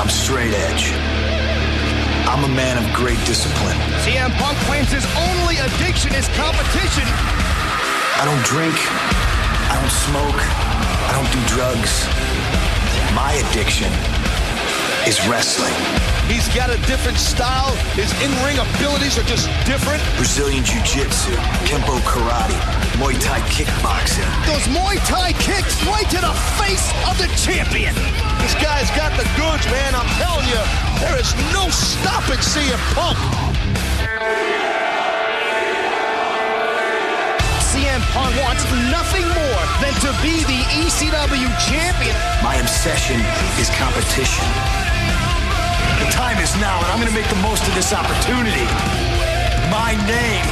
I'm straight edge. I'm a man of great discipline. CM Punk claims his only addiction is competition. I don't drink. I don't smoke. I don't do drugs. My addiction is wrestling. He's got a different style. His in-ring abilities are just different. Brazilian Jiu-Jitsu, Kempo Karate, Muay Thai kickboxing. Those Muay Thai kicks right to the face of the champion. This guy's got the goods, man. I'm telling you, there is no stopping CM Punk. CM Punk wants nothing more than to be the ECW champion. My obsession is competition. The time is now, and I'm going to make the most of this opportunity. My name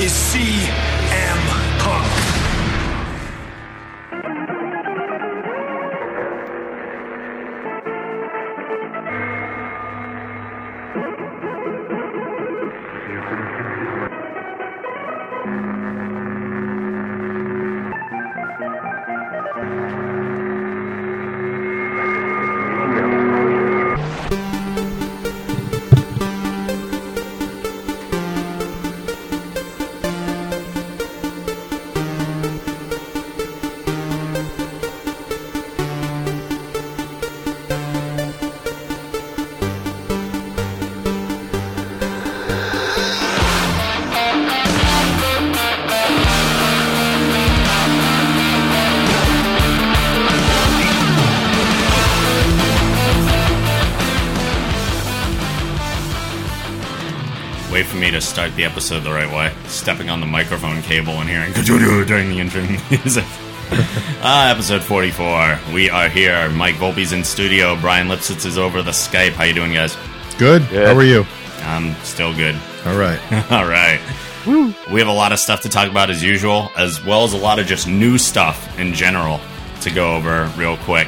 is CM Punk. The episode the right way. Stepping on the microphone cable and hearing during the intro music. Ah, episode 44. We are here. Mike Volpe's in studio. Bryan Lipsitz is over the Skype. How you doing, guys? Good. How are you? I'm still good. All right. All right. We have a lot of stuff to talk about as usual, as well as a lot of just new stuff in general to go over real quick.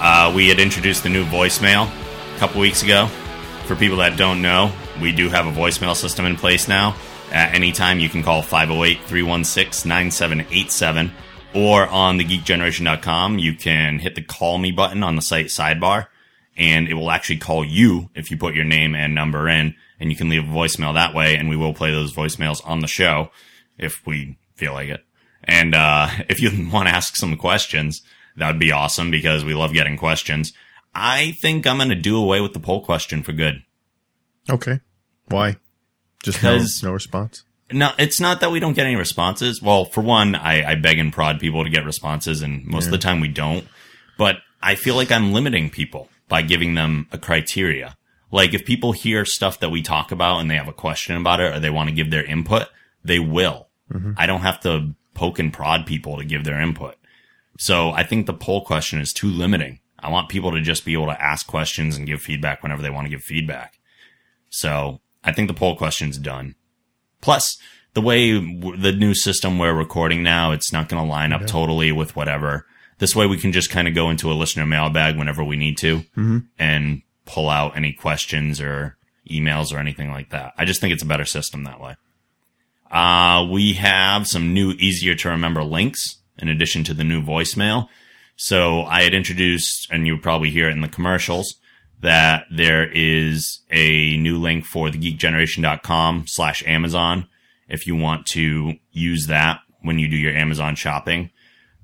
Uh, we had introduced the new voicemail a couple weeks ago. For people that don't know, we do have a voicemail system in place now. At any time, you can call 508 316 9787 or on thegeekgeneration.com, you can hit the call me button on the site sidebar and it will actually call you if you put your name and number in and you can leave a voicemail that way and we will play those voicemails on the show if we feel like it. And, uh, if you want to ask some questions, that would be awesome because we love getting questions. I think I'm going to do away with the poll question for good. Okay. Why? Just no, no response. No, it's not that we don't get any responses. Well, for one, I, I beg and prod people to get responses, and most of the time we don't. But I feel like I'm limiting people by giving them a criteria. Like if people hear stuff that we talk about and they have a question about it or they want to give their input, they will. Mm-hmm. I don't have to poke and prod people to give their input. So I think the poll question is too limiting. I want people to just be able to ask questions and give feedback whenever they want to give feedback. So I think the poll question's done. Plus, the way w- the new system we're recording now, it's not going to line up totally with whatever. This way we can just kind of go into a listener mailbag whenever we need to and pull out any questions or emails or anything like that. I just think it's a better system that way. Uh, we have some new, easier to remember links in addition to the new voicemail. So I had introduced, and you would probably hear it in the commercials, that there is a new link for thegeekgeneration.com slash Amazon. If you want to use that when you do your Amazon shopping,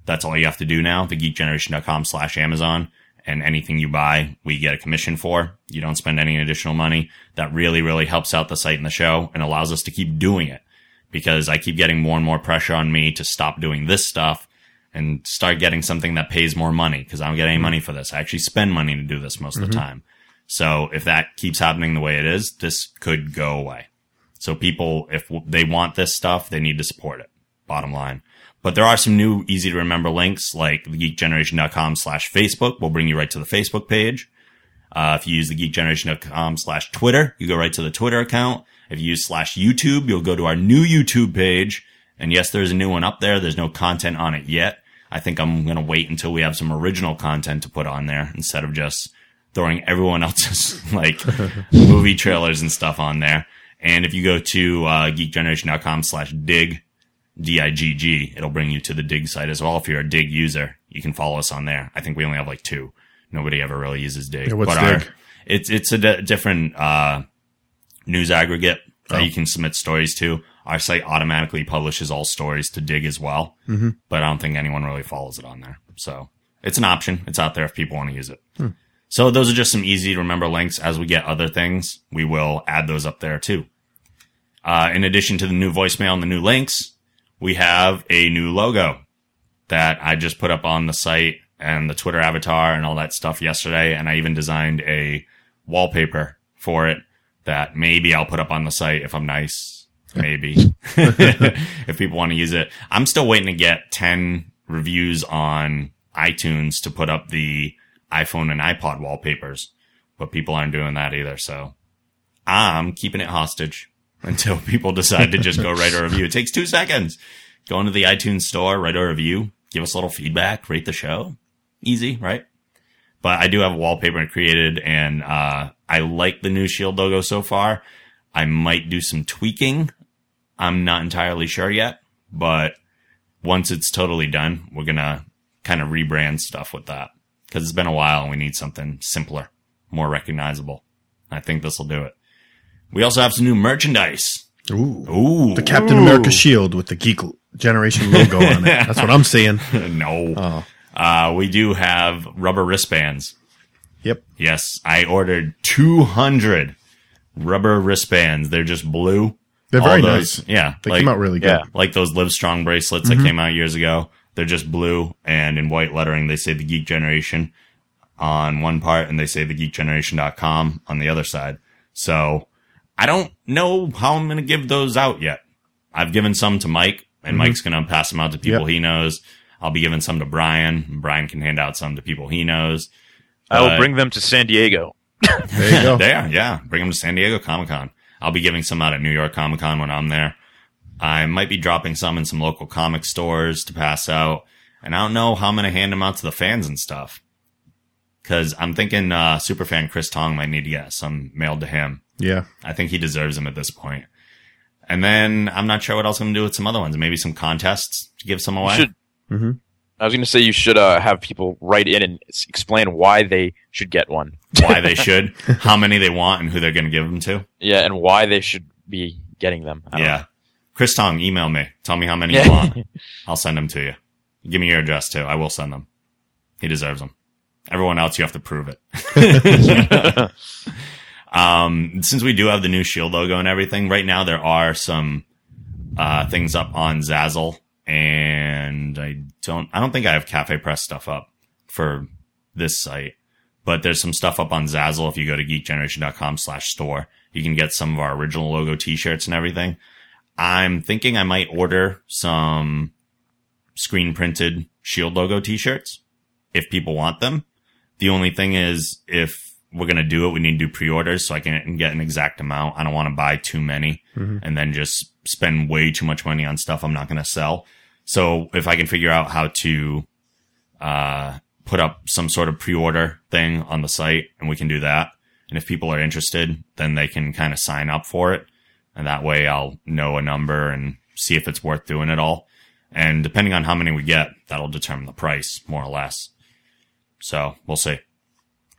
that's all you have to do now. Thegeekgeneration.com slash Amazon and anything you buy, we get a commission for. You don't spend any additional money. That really, really helps out the site and the show and allows us to keep doing it because I keep getting more and more pressure on me to stop doing this stuff and start getting something that pays more money because I don't get any money for this. I actually spend money to do this most of the time. So if that keeps happening the way it is, this could go away. So people, if w- they want this stuff, they need to support it. Bottom line. But there are some new easy to remember links like thegeekgeneration.com slash Facebook will bring you right to the Facebook page. Uh, if you use the geekgeneration.com slash Twitter, you go right to the Twitter account. If you use slash YouTube, you'll go to our new YouTube page. And yes, there's a new one up there. There's no content on it yet. I think I'm going to wait until we have some original content to put on there instead of just throwing everyone else's like movie trailers and stuff on there. And if you go to uh, geekgeneration.com slash Digg, D-I-G-G, it'll bring you to the Digg site as well. If you're a Digg user, you can follow us on there. I think we only have like two. Nobody ever really uses Digg. Yeah, what's but our- Digg? it's it's a different uh, news aggregate that Oh. you can submit stories to. Our site automatically publishes all stories to Digg as well, mm-hmm. but I don't think anyone really follows it on there. So it's an option. It's out there if people want to use it. So those are just some easy to remember links. As we get other things, we will add those up there too. Uh, in addition to the new voicemail and the new links, we have a new logo that I just put up on the site and the Twitter avatar and all that stuff yesterday. And I even designed a wallpaper for it that maybe I'll put up on the site if I'm nice. Maybe if people want to use it. I'm still waiting to get 10 reviews on iTunes to put up the iPhone and iPod wallpapers, but people aren't doing that either. So I'm keeping it hostage until people decide to just go write a review. It takes two seconds. Go into the iTunes store, write a review, give us a little feedback, rate the show. Easy, right? But I do have a wallpaper created and, uh, I like the new Shield logo so far. I might do some tweaking. I'm not entirely sure yet, but once it's totally done, we're going to kind of rebrand stuff with that because it's been a while and we need something simpler, more recognizable. I think this will do it. We also have some new merchandise. Ooh. Ooh. The Captain America shield with the Geek Generation logo on it. That's what I'm seeing. no. Oh. Uh, we do have rubber wristbands. Yep. Yes, I ordered 200 rubber wristbands. They're just blue. They're All very those- nice. Yeah. They like, came out really good. yeah. like those Live Strong bracelets that came out years ago. They're just blue and in white lettering. They say the Geek Generation on one part and they say the geekgeneration.com on the other side. So I don't know how I'm going to give those out yet. I've given some to Mike and Mike's going to pass them out to people Yep. he knows. I'll be giving some to Bryan. and Bryan can hand out some to people he knows. I will Uh, bring them to San Diego. There you go. There, yeah. Bring them to San Diego Comic Con. I'll be giving some out at New York Comic Con when I'm there. I might be dropping some in some local comic stores to pass out. And I don't know how I'm going to hand them out to the fans and stuff. Cause I'm thinking, uh, superfan Chris Tong might need to get some mailed to him. Yeah. I think he deserves them at this point. And then I'm not sure what else I'm going to do with some other ones. Maybe some contests to give some You away. should. I was going to say you should uh, have people write in and s- explain why they should get one. Why they should, how many they want and who they're going to give them to. Yeah, and why they should be getting them. I don't Yeah. Chris Tong, email me. Tell me how many Yeah. you want. I'll send them to you. Give me your address too. I will send them. He deserves them. Everyone else, you have to prove it. um, since we do have the new Shield logo and everything, right now there are some uh, things up on Zazzle, and I don't, I don't think I have Cafe Press stuff up for this site, but there's some stuff up on Zazzle. If you go to geekgeneration.com slash store, you can get some of our original logo t-shirts and everything. I'm thinking I might order some screen printed Shield logo t-shirts if people want them. The only thing is if we're going to do it, we need to do pre-orders so I can get an exact amount. I don't want to buy too many mm-hmm. and then just spend way too much money on stuff I'm not going to sell. So if I can figure out how to, uh, put up some sort of pre-order thing on the site and we can do that. And if people are interested, then they can kind of sign up for it. And that way I'll know a number and see if it's worth doing it all. And depending on how many we get, that'll determine the price more or less. So we'll see.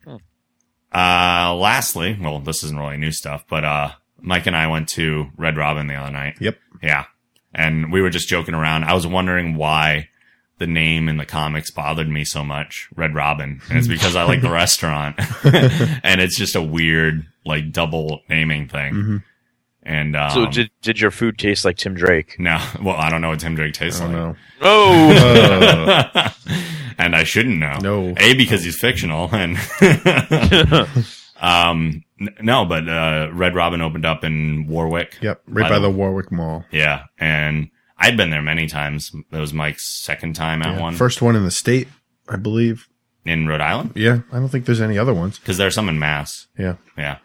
Uh, lastly, well, this isn't really new stuff, but, uh, Mike and I went to Red Robin the other night. Yep. Yeah. And we were just joking around. I was wondering why the name in the comics bothered me so much, Red Robin. And it's because I like the restaurant. and it's just a weird, like, double naming thing. And, um, So did did your food taste like Tim Drake? no, well, I don't know what Tim Drake tastes I like. don't know. Oh, and I shouldn't know. No. A because he's fictional, and um, n- no, but uh, Red Robin opened up in Warwick. Yep. Right by the Warwick Mall. Yeah, and I'd been there many times. That was Mike's second time at Yeah. one First one in the state, I believe. in Rhode Island Yeah. I don't think there's any other ones. because there's some in Mass. Yeah. Yeah,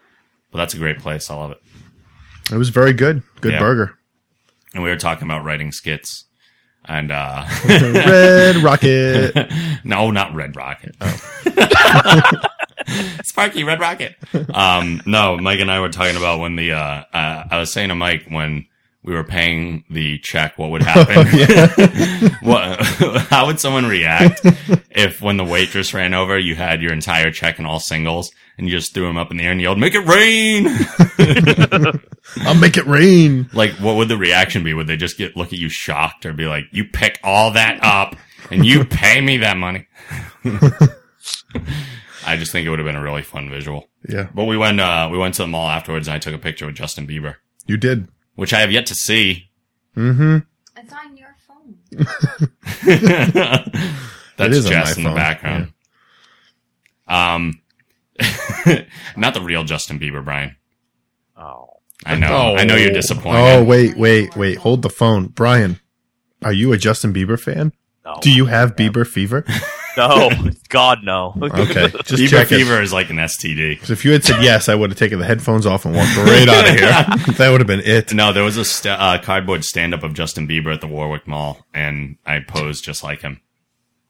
but that's a great place. I love it. It was very good. Good Yeah. burger. And we were talking about writing skits, and uh, Red Rocket. no, not Red Rocket. Sparky Red Rocket. Um, no, Mike and I were talking about when the uh, uh, I was saying to Mike when we were paying the check, what would happen? what, how would someone react if when the waitress ran over, you had your entire check in all singles and you just threw them up in the air and yelled, make it rain? I'll make it rain. like, what would the reaction be? Would they just get, look at you shocked or be like, you pick all that up and you pay me that money? I just think it would have been a really fun visual. Yeah, But we went, uh, we went to the mall afterwards and I took a picture with Justin Bieber, you did. which I have yet to see. It's on your phone. That's is on Jess my in the phone, background. Um, not the real Justin Bieber, Bryan. Oh. I know. I know you're disappointed. Oh wait, wait, wait. Hold the phone, Bryan. Are you a Justin Bieber fan? No. Do you have Bieber fever? No. God, no. Okay, just Bieber check it. fever is like an STD. 'Cause if you had said yes, I would have taken the headphones off and walked right out of here. that would have been it. No, there was a st- uh, cardboard stand up of Justin Bieber at the Warwick Mall, and I posed just like him.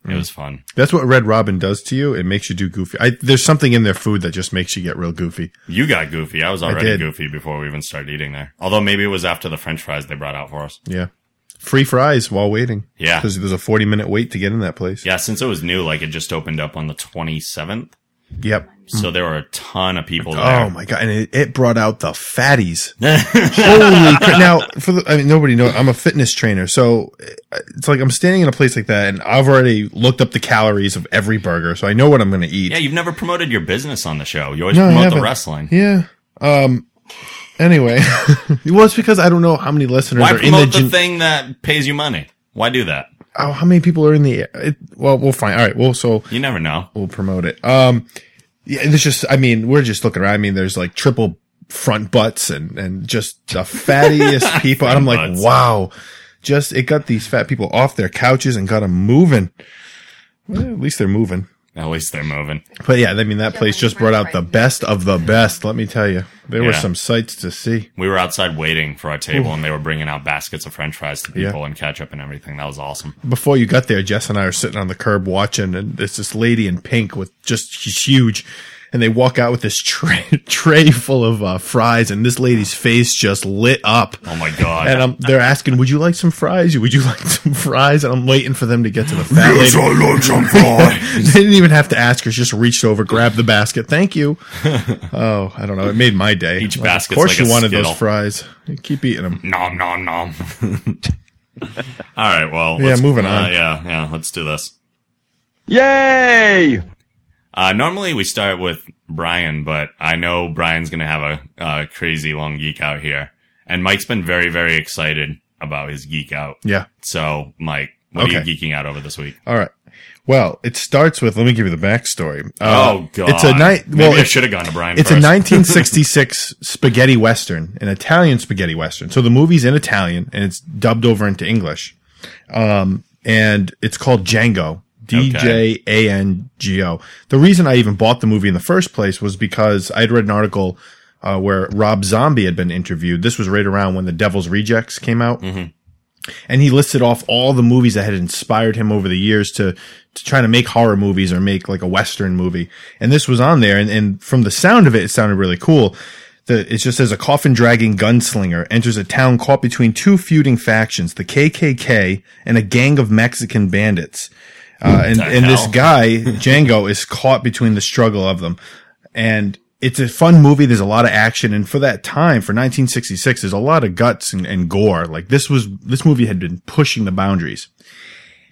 It was fun. That's what Red Robin does to you. It makes you do goofy. I, there's something in their food that just makes you get real goofy. You got goofy. I was already did. goofy before we even started eating there. Although maybe it was after the French fries they brought out for us. Yeah. Free fries while waiting. Yeah. Because there's a 40 minute wait to get in that place. Yeah, since it was new, like it just opened up on the 27th. Yep. So there were a ton of people there. Oh my god! And it, it brought out the fatties. Holy crap! Now, for the, I mean, nobody knows I'm a fitness trainer, so it's like I'm standing in a place like that, and I've already looked up the calories of every burger, so I know what I'm going to eat. Yeah, you've never promoted your business on the show. You always No, promote the wrestling. Yeah. Um. Anyway, well, it's because I don't know how many listeners Why are in the, promote the, gen- thing that pays you money? Why do that? oh, how many people are in the? It, well, we'll find. All right. Well, so You never know. we'll promote it. Um, yeah, there's just, I mean, we're just looking around. I mean, there's like triple front butts and, and just the fattiest people. And I'm like, butts. wow, just, it got these fat people off their couches and got them moving. Well, at least they're moving. At least they're moving. But yeah, I mean, that place just brought out the best of the best. Let me tell you, there were Yeah. some sights to see. We were outside waiting for our table, and they were bringing out baskets of French fries to Yeah. people and ketchup and everything. That was awesome. Before you got there, Jess and I are sitting on the curb watching, and there's this lady in pink with just she's huge, and they walk out with this tray tray full of uh, fries, and this lady's face just lit up. Oh my god! And um, they're asking, "Would you like some fries? Would you like some fries?" And I'm waiting for them to get to the fat lady. like some fries. they didn't even have to ask her; she just reached over, grabbed the basket. Thank you. Oh, I don't know. It made my day. Each Like, basket's Of course, like you a wanted Skittle. those fries. Keep eating them. nom nom nom. All right. Well. Yeah, let's- moving uh, on. yeah. Yeah. Let's do this. Yay! Uh, normally we start with Bryan, but I know Bryan's going to have a uh, crazy long geek out here. And Mike's been very, very excited about his geek out. Yeah. So, Mike, what are you geeking out over this week? All right. Well, it starts with. Let me give you the backstory. Uh, oh, God. It's a night. Maybe Well, I should have gone to Bryan It's first. a 1966 spaghetti western, an Italian spaghetti western. So the movie's in Italian and it's dubbed over into English. Um, and it's called Django. D J A N G O. The reason I even bought the movie in the first place was because I'd read an article uh, where Rob Zombie had been interviewed. This was right around when The Devil's Rejects came out. And he listed off all the movies that had inspired him over the years to, to try to make horror movies or make like a Western movie. And this was on there. And, and from the sound of it, it sounded really cool. The, it just says a coffin dragging gunslinger enters a town caught between two feuding factions, the KKK and a gang of Mexican bandits. Uh, and, and this guy, Django, is caught between the struggle of them. And it's a fun movie. There's a lot of action. And for that time, for 1966, there's a lot of guts and, and gore. Like this was, this movie had been pushing the boundaries.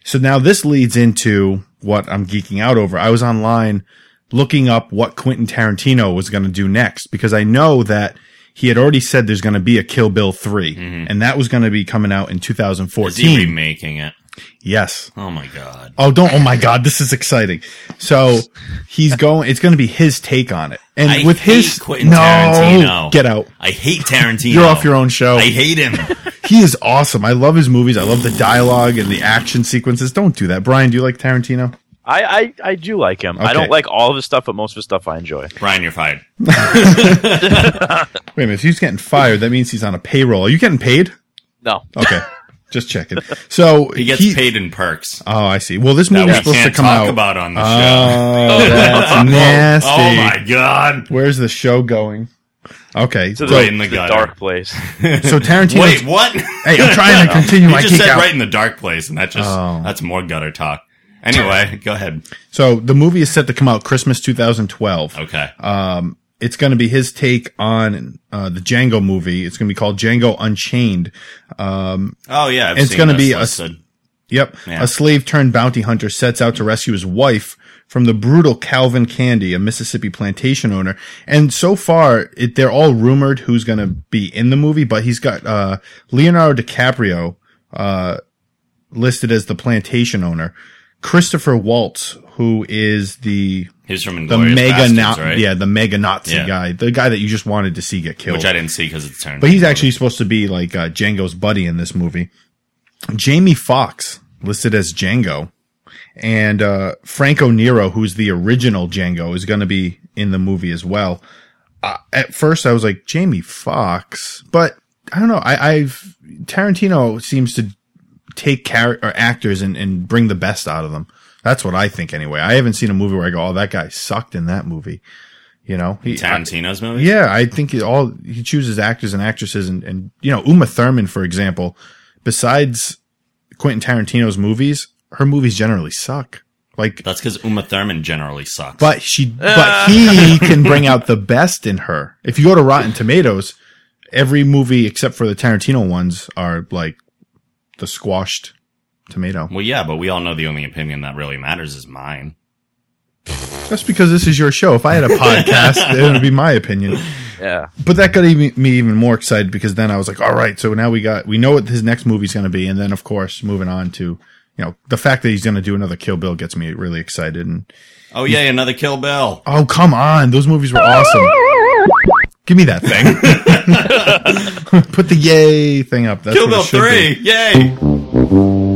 So now this leads into what I'm geeking out over. I was online looking up what Quentin Tarantino was going to do next because I know that he had already said there's going to be a Kill Bill 3 and that was going to be coming out in Is he 2014. remaking it? Yes. Oh my god. Oh, don't. Oh my God. This is exciting. So he's going, it's going to be his take on it. And I with hate his, Quentin no, Tarantino. get out. I hate Tarantino. You're off your own show. I hate him. He is awesome. I love his movies. I love the dialogue and the action sequences. Don't do that. Bryan, do you like Tarantino? I, I, I do like him. I don't like all of his stuff, but most of his stuff I enjoy. Bryan, you're fired. Wait a minute. If he's getting fired, that means he's on a payroll. Are you getting paid? No. Okay. Just checking. So He gets paid in perks Oh, I see. Well, this that movie's we supposed to can't come talk out. about on the oh, show. Oh, that's nasty. Oh my god. Where's the show going? Okay, so, Right in the the dark place. so Tarantino. Wait, what? Hey, I'm trying to continue you my just said out. right in the dark place, and that just Oh. that's more gutter talk. Anyway, go ahead. So the movie is set to come out Christmas 2012. Okay. Um, It's going to be his take on uh, the Django movie. It's going to be called Django Unchained. oh yeah, I've it's gonna this be a- Yep. Yeah. A slave turned bounty hunter sets out to rescue his wife from the brutal Calvin Candie, a Mississippi plantation owner. And so far, it, they're all rumored who's going to be in the movie, but he's got, uh, Leonardo DiCaprio, uh, listed as the plantation owner. Christopher Waltz, who is the, He's from the mega, Bastards, na- right? yeah, the mega Nazi Yeah. guy, the guy that you just wanted to see get killed. which I didn't see because it's turned. But he's actually supposed to be like uh, Django's buddy in this movie. Jamie Foxx listed as Django, and uh, Franco Nero, who's the original Django, is going to be in the movie as well. Uh, at first, I was like Jamie Foxx, but I don't know. I, I've Tarantino seems to take char- or actors and, and bring the best out of them. That's what I think anyway. I haven't seen a movie where I go, "Oh, that guy sucked in that movie." You know, he, Tarantino's movie. yeah, I think it all he chooses actors and actresses, and, and you know Uma Thurman, for example. Besides Quentin Tarantino's movies, her movies generally suck. Like, That's because Uma Thurman generally sucks. but she, but ah. he can bring out the best in her. If you go to Rotten Tomatoes, every movie except for the Tarantino ones are like the squashed tomato. well, yeah, but we all know the only opinion that really matters is mine. That's because this is your show. If I had a podcast, it would be my opinion. Yeah. But that got even, me even more excited because then I was like, all right, so now we got, we know what his next movie's going to be. And then, of course, moving on to, you know, the fact that he's going to do another Kill Bill gets me really excited. And, Oh yeah, another Kill Bill. oh, come on. Those movies were awesome. Give me that thing. Put the yay thing up. That's Kill what Bill three. be. Yay!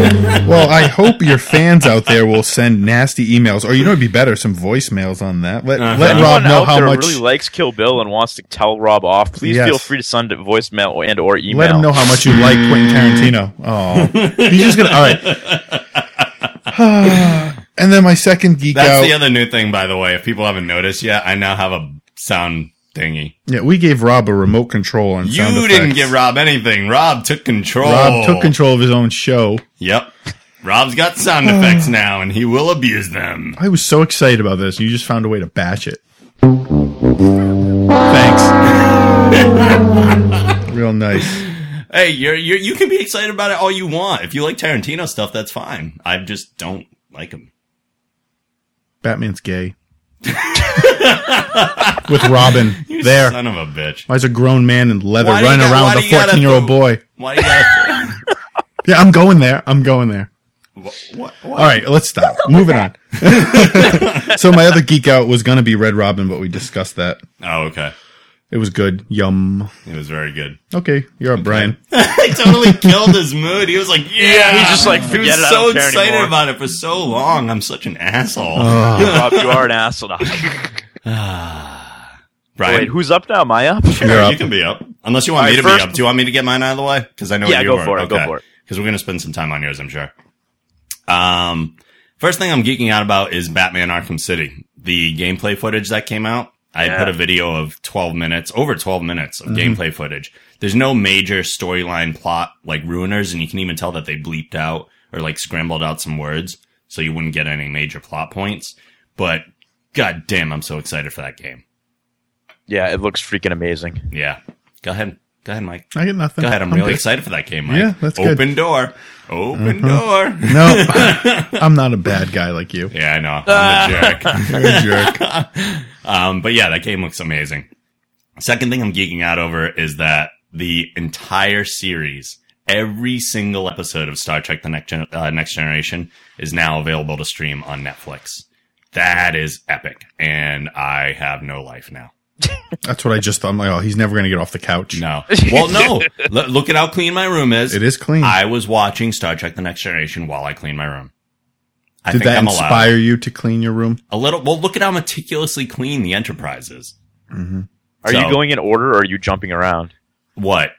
Well, I hope your fans out there will send nasty emails, or you know, it'd be better some voicemails on that. Let Uh-huh. let Rob know out how there much. really likes Kill Bill and wants to tell Rob off, please Yes. feel free to send a voicemail and or email. Let him know how much you like Quentin Tarantino. Oh, he's just gonna. All right. and then my second geek That's out. the other new thing, by the way. If people haven't noticed yet, I now have a sound thingy. yeah, we gave Rob a remote control on You didn't effects. give Rob anything. Rob took control. Rob took control of his own show. Yep. Rob's got sound effects now, and he will abuse them. I was so excited about this. You just found a way to batch it. Thanks. Real nice. Hey, you're, you're you can be excited about it all you want. If you like Tarantino stuff, that's fine. I just don't like him. Batman's gay. With Robin You there. son of a bitch. Why is a grown man in leather Why running got- around with a 14 year old boy? Why do you gotta? Yeah, I'm going there. I'm going there. what, what, All right, let's stop. Moving on. so my other geek out was going to be Red Robin, but we discussed that. Oh, okay. It was good. Yum. It was very good. Okay, you're up, Bryan. I totally killed his mood. He was like, "Yeah." he's just like, he was it, so excited anymore." about it for so long. I'm such an asshole. Rob, you are an asshole. Bryan, Wait, who's up now? Am I up? Sure, You're up. you can be up. Unless you want All me right, to first- be up. Do you want me to get mine out of the way? Because I know Yeah, what you go were. for it, go for it. Because we're going to spend some time on yours, I'm sure. Um, first thing I'm geeking out about is Batman Arkham City. The gameplay footage that came out. I Yeah. put a video of 12 minutes, over 12 minutes of Mm-hmm. gameplay footage. There's no major storyline plot like Ruiners, and you can even tell that they bleeped out or like scrambled out some words so you wouldn't get any major plot points. But god damn, I'm so excited for that game. Yeah, it looks freaking amazing. Yeah. Go ahead. Go ahead, Mike. I get nothing. Go ahead. I'm, I'm really good. excited for that game, Mike. Yeah, that's good. Open door. Open door. No, I'm not a bad guy like you. Yeah, I know. I'm a jerk. You're a jerk. Um, but yeah, that game looks amazing. Second thing I'm geeking out over is that the entire series, every single episode of Star Trek: The Next, Gen- uh, Next Generation, is now available to stream on Netflix. That is epic, and I have no life now. That's what I just thought. I'm like, oh, he's never going to get off the couch. No. Well, no. L- look at how clean my room is. It is clean. I was watching Star Trek: The Next Generation while I clean my room. I Did think that I'm allowed. inspire you to clean your room? A little. Well, look at how meticulously clean the Enterprise is. Are So- you going in order or are you jumping around? What?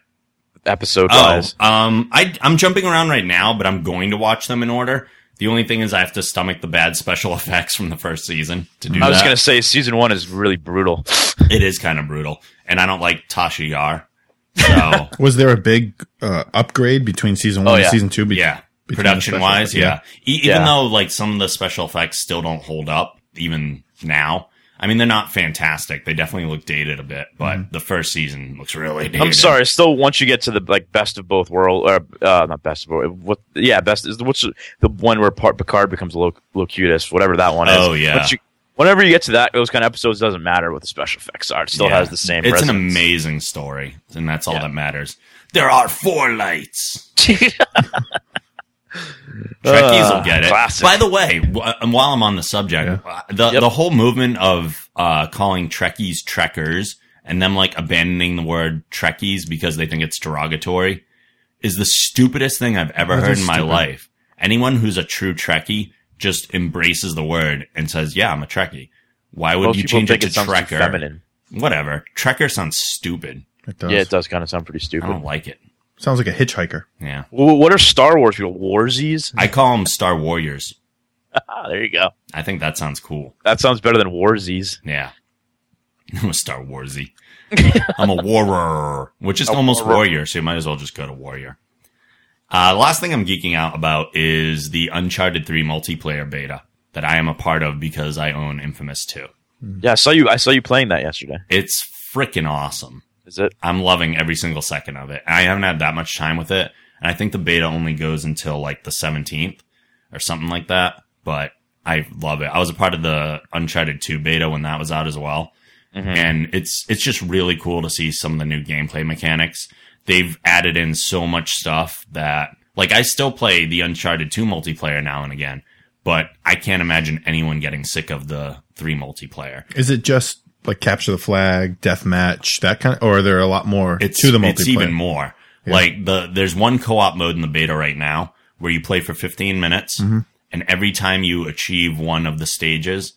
Episode Oh, um, I I'm jumping around right now, but I'm going to watch them in order. The only thing is I have to stomach the bad special effects from the first season to do that. I was that. gonna say season one is really brutal. It is kind of brutal, and I don't like Tasha Yar. So Was there a big uh, upgrade between season one Oh, and season two? be- yeah, production wise, effects? yeah. E- even Yeah. though like some of the special effects still don't hold up, even now. I mean, they're not fantastic. They definitely look dated a bit, but Mm-hmm. the first season looks really dated. I'm sorry. Still, once you get to the like best of both worlds, or uh, not best of both, what? Yeah, best is what's the one where part Picard becomes Lo- Locutus, whatever that one is. Oh, yeah. You, whenever you get to that, those kind of episodes, doesn't matter what the special effects are. It still Yeah. has the same. It's an amazing story, and that's all Yeah. that matters. There are four lights. Trekkies will get it. classic. By the way, w- while I'm on the subject, uh, the Yep. the whole movement of uh, calling Trekkies Trekkers and them like abandoning the word Trekkies because they think it's derogatory is the stupidest thing I've ever That heard is in my stupid. life. Anyone who's a true Trekkie just embraces the word and says, "Yeah, I'm a Trekkie." Why would Most you change it it to sounds Trekker? feminine. Whatever. Trekker sounds stupid. It does. Yeah, it does kind of sound pretty stupid. I don't like it. Sounds like a hitchhiker. Yeah. Well, what are Star Wars people? Warsies? I call them Star Warriors. Ah, there you go. I think that sounds cool. That sounds better than Warsies. Yeah. I'm a Star Warsy. I'm a warrior, which is almost warrior. warrior, so you might as well just go to warrior. Uh, last thing I'm geeking out about is the Uncharted 3 multiplayer beta that I am a part of because I own Infamous 2. Yeah, I saw you. I saw you playing that yesterday. It's freaking awesome. Is it? I'm loving every single second of it. I haven't had that much time with it, and I think the beta only goes until like the 17th or something like that. But I love it. I was a part of the Uncharted 2 beta when that was out as well, mm-hmm. and it's it's just really cool to see some of the new gameplay mechanics. They've added in so much stuff that like I still play the Uncharted 2 multiplayer now and again, but I can't imagine anyone getting sick of the 3 multiplayer. Is it just like capture the flag, death match, that kind of, or there are there a lot more it's to the multiplayer? It's even more. Like the there's one co-op mode in the beta right now where you play for 15 minutes, Mm-hmm. and every time you achieve one of the stages,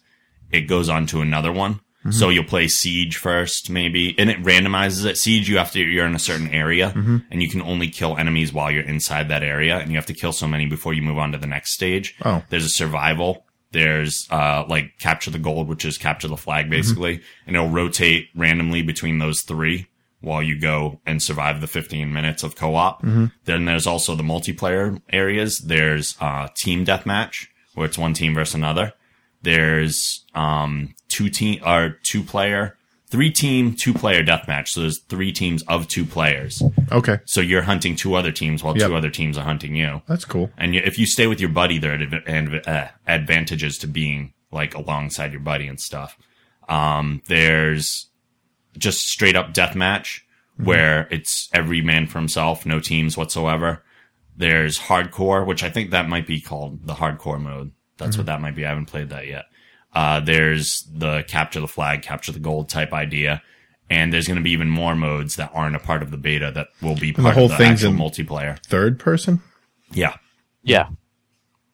it goes on to another one. Mm-hmm. So you'll play Siege first, maybe, and it randomizes it. Siege, you have to you're in a certain area, Mm-hmm. and you can only kill enemies while you're inside that area, and you have to kill so many before you move on to the next stage. Oh. There's a survival. There's uh like capture the gold, which is capture the Mm-hmm. flag, basically, and it'll rotate randomly between those three while you go and survive the 15 minutes of co-op. Mm-hmm. Then there's also the multiplayer areas. There's uh, team deathmatch where it's one team versus another. There's um, two team or two player, three team, two player deathmatch. So there's three teams of two players. Okay, So you're hunting two other teams while Yep. two other teams are hunting you. that's cool. And you, if you stay with your buddy, there are uh, advantages to being like alongside your buddy and stuff. Um, there's just straight up deathmatch where it's every man for himself, no teams whatsoever. There's hardcore, which I think that might be called the hardcore mode. That's what that might be. I haven't played that yet. Uh, there's the capture the flag, capture the gold type idea. And there's going to be even more modes that aren't a part of the beta that will be the part whole of the thing's actual in- multiplayer. Third person. Yeah Yeah.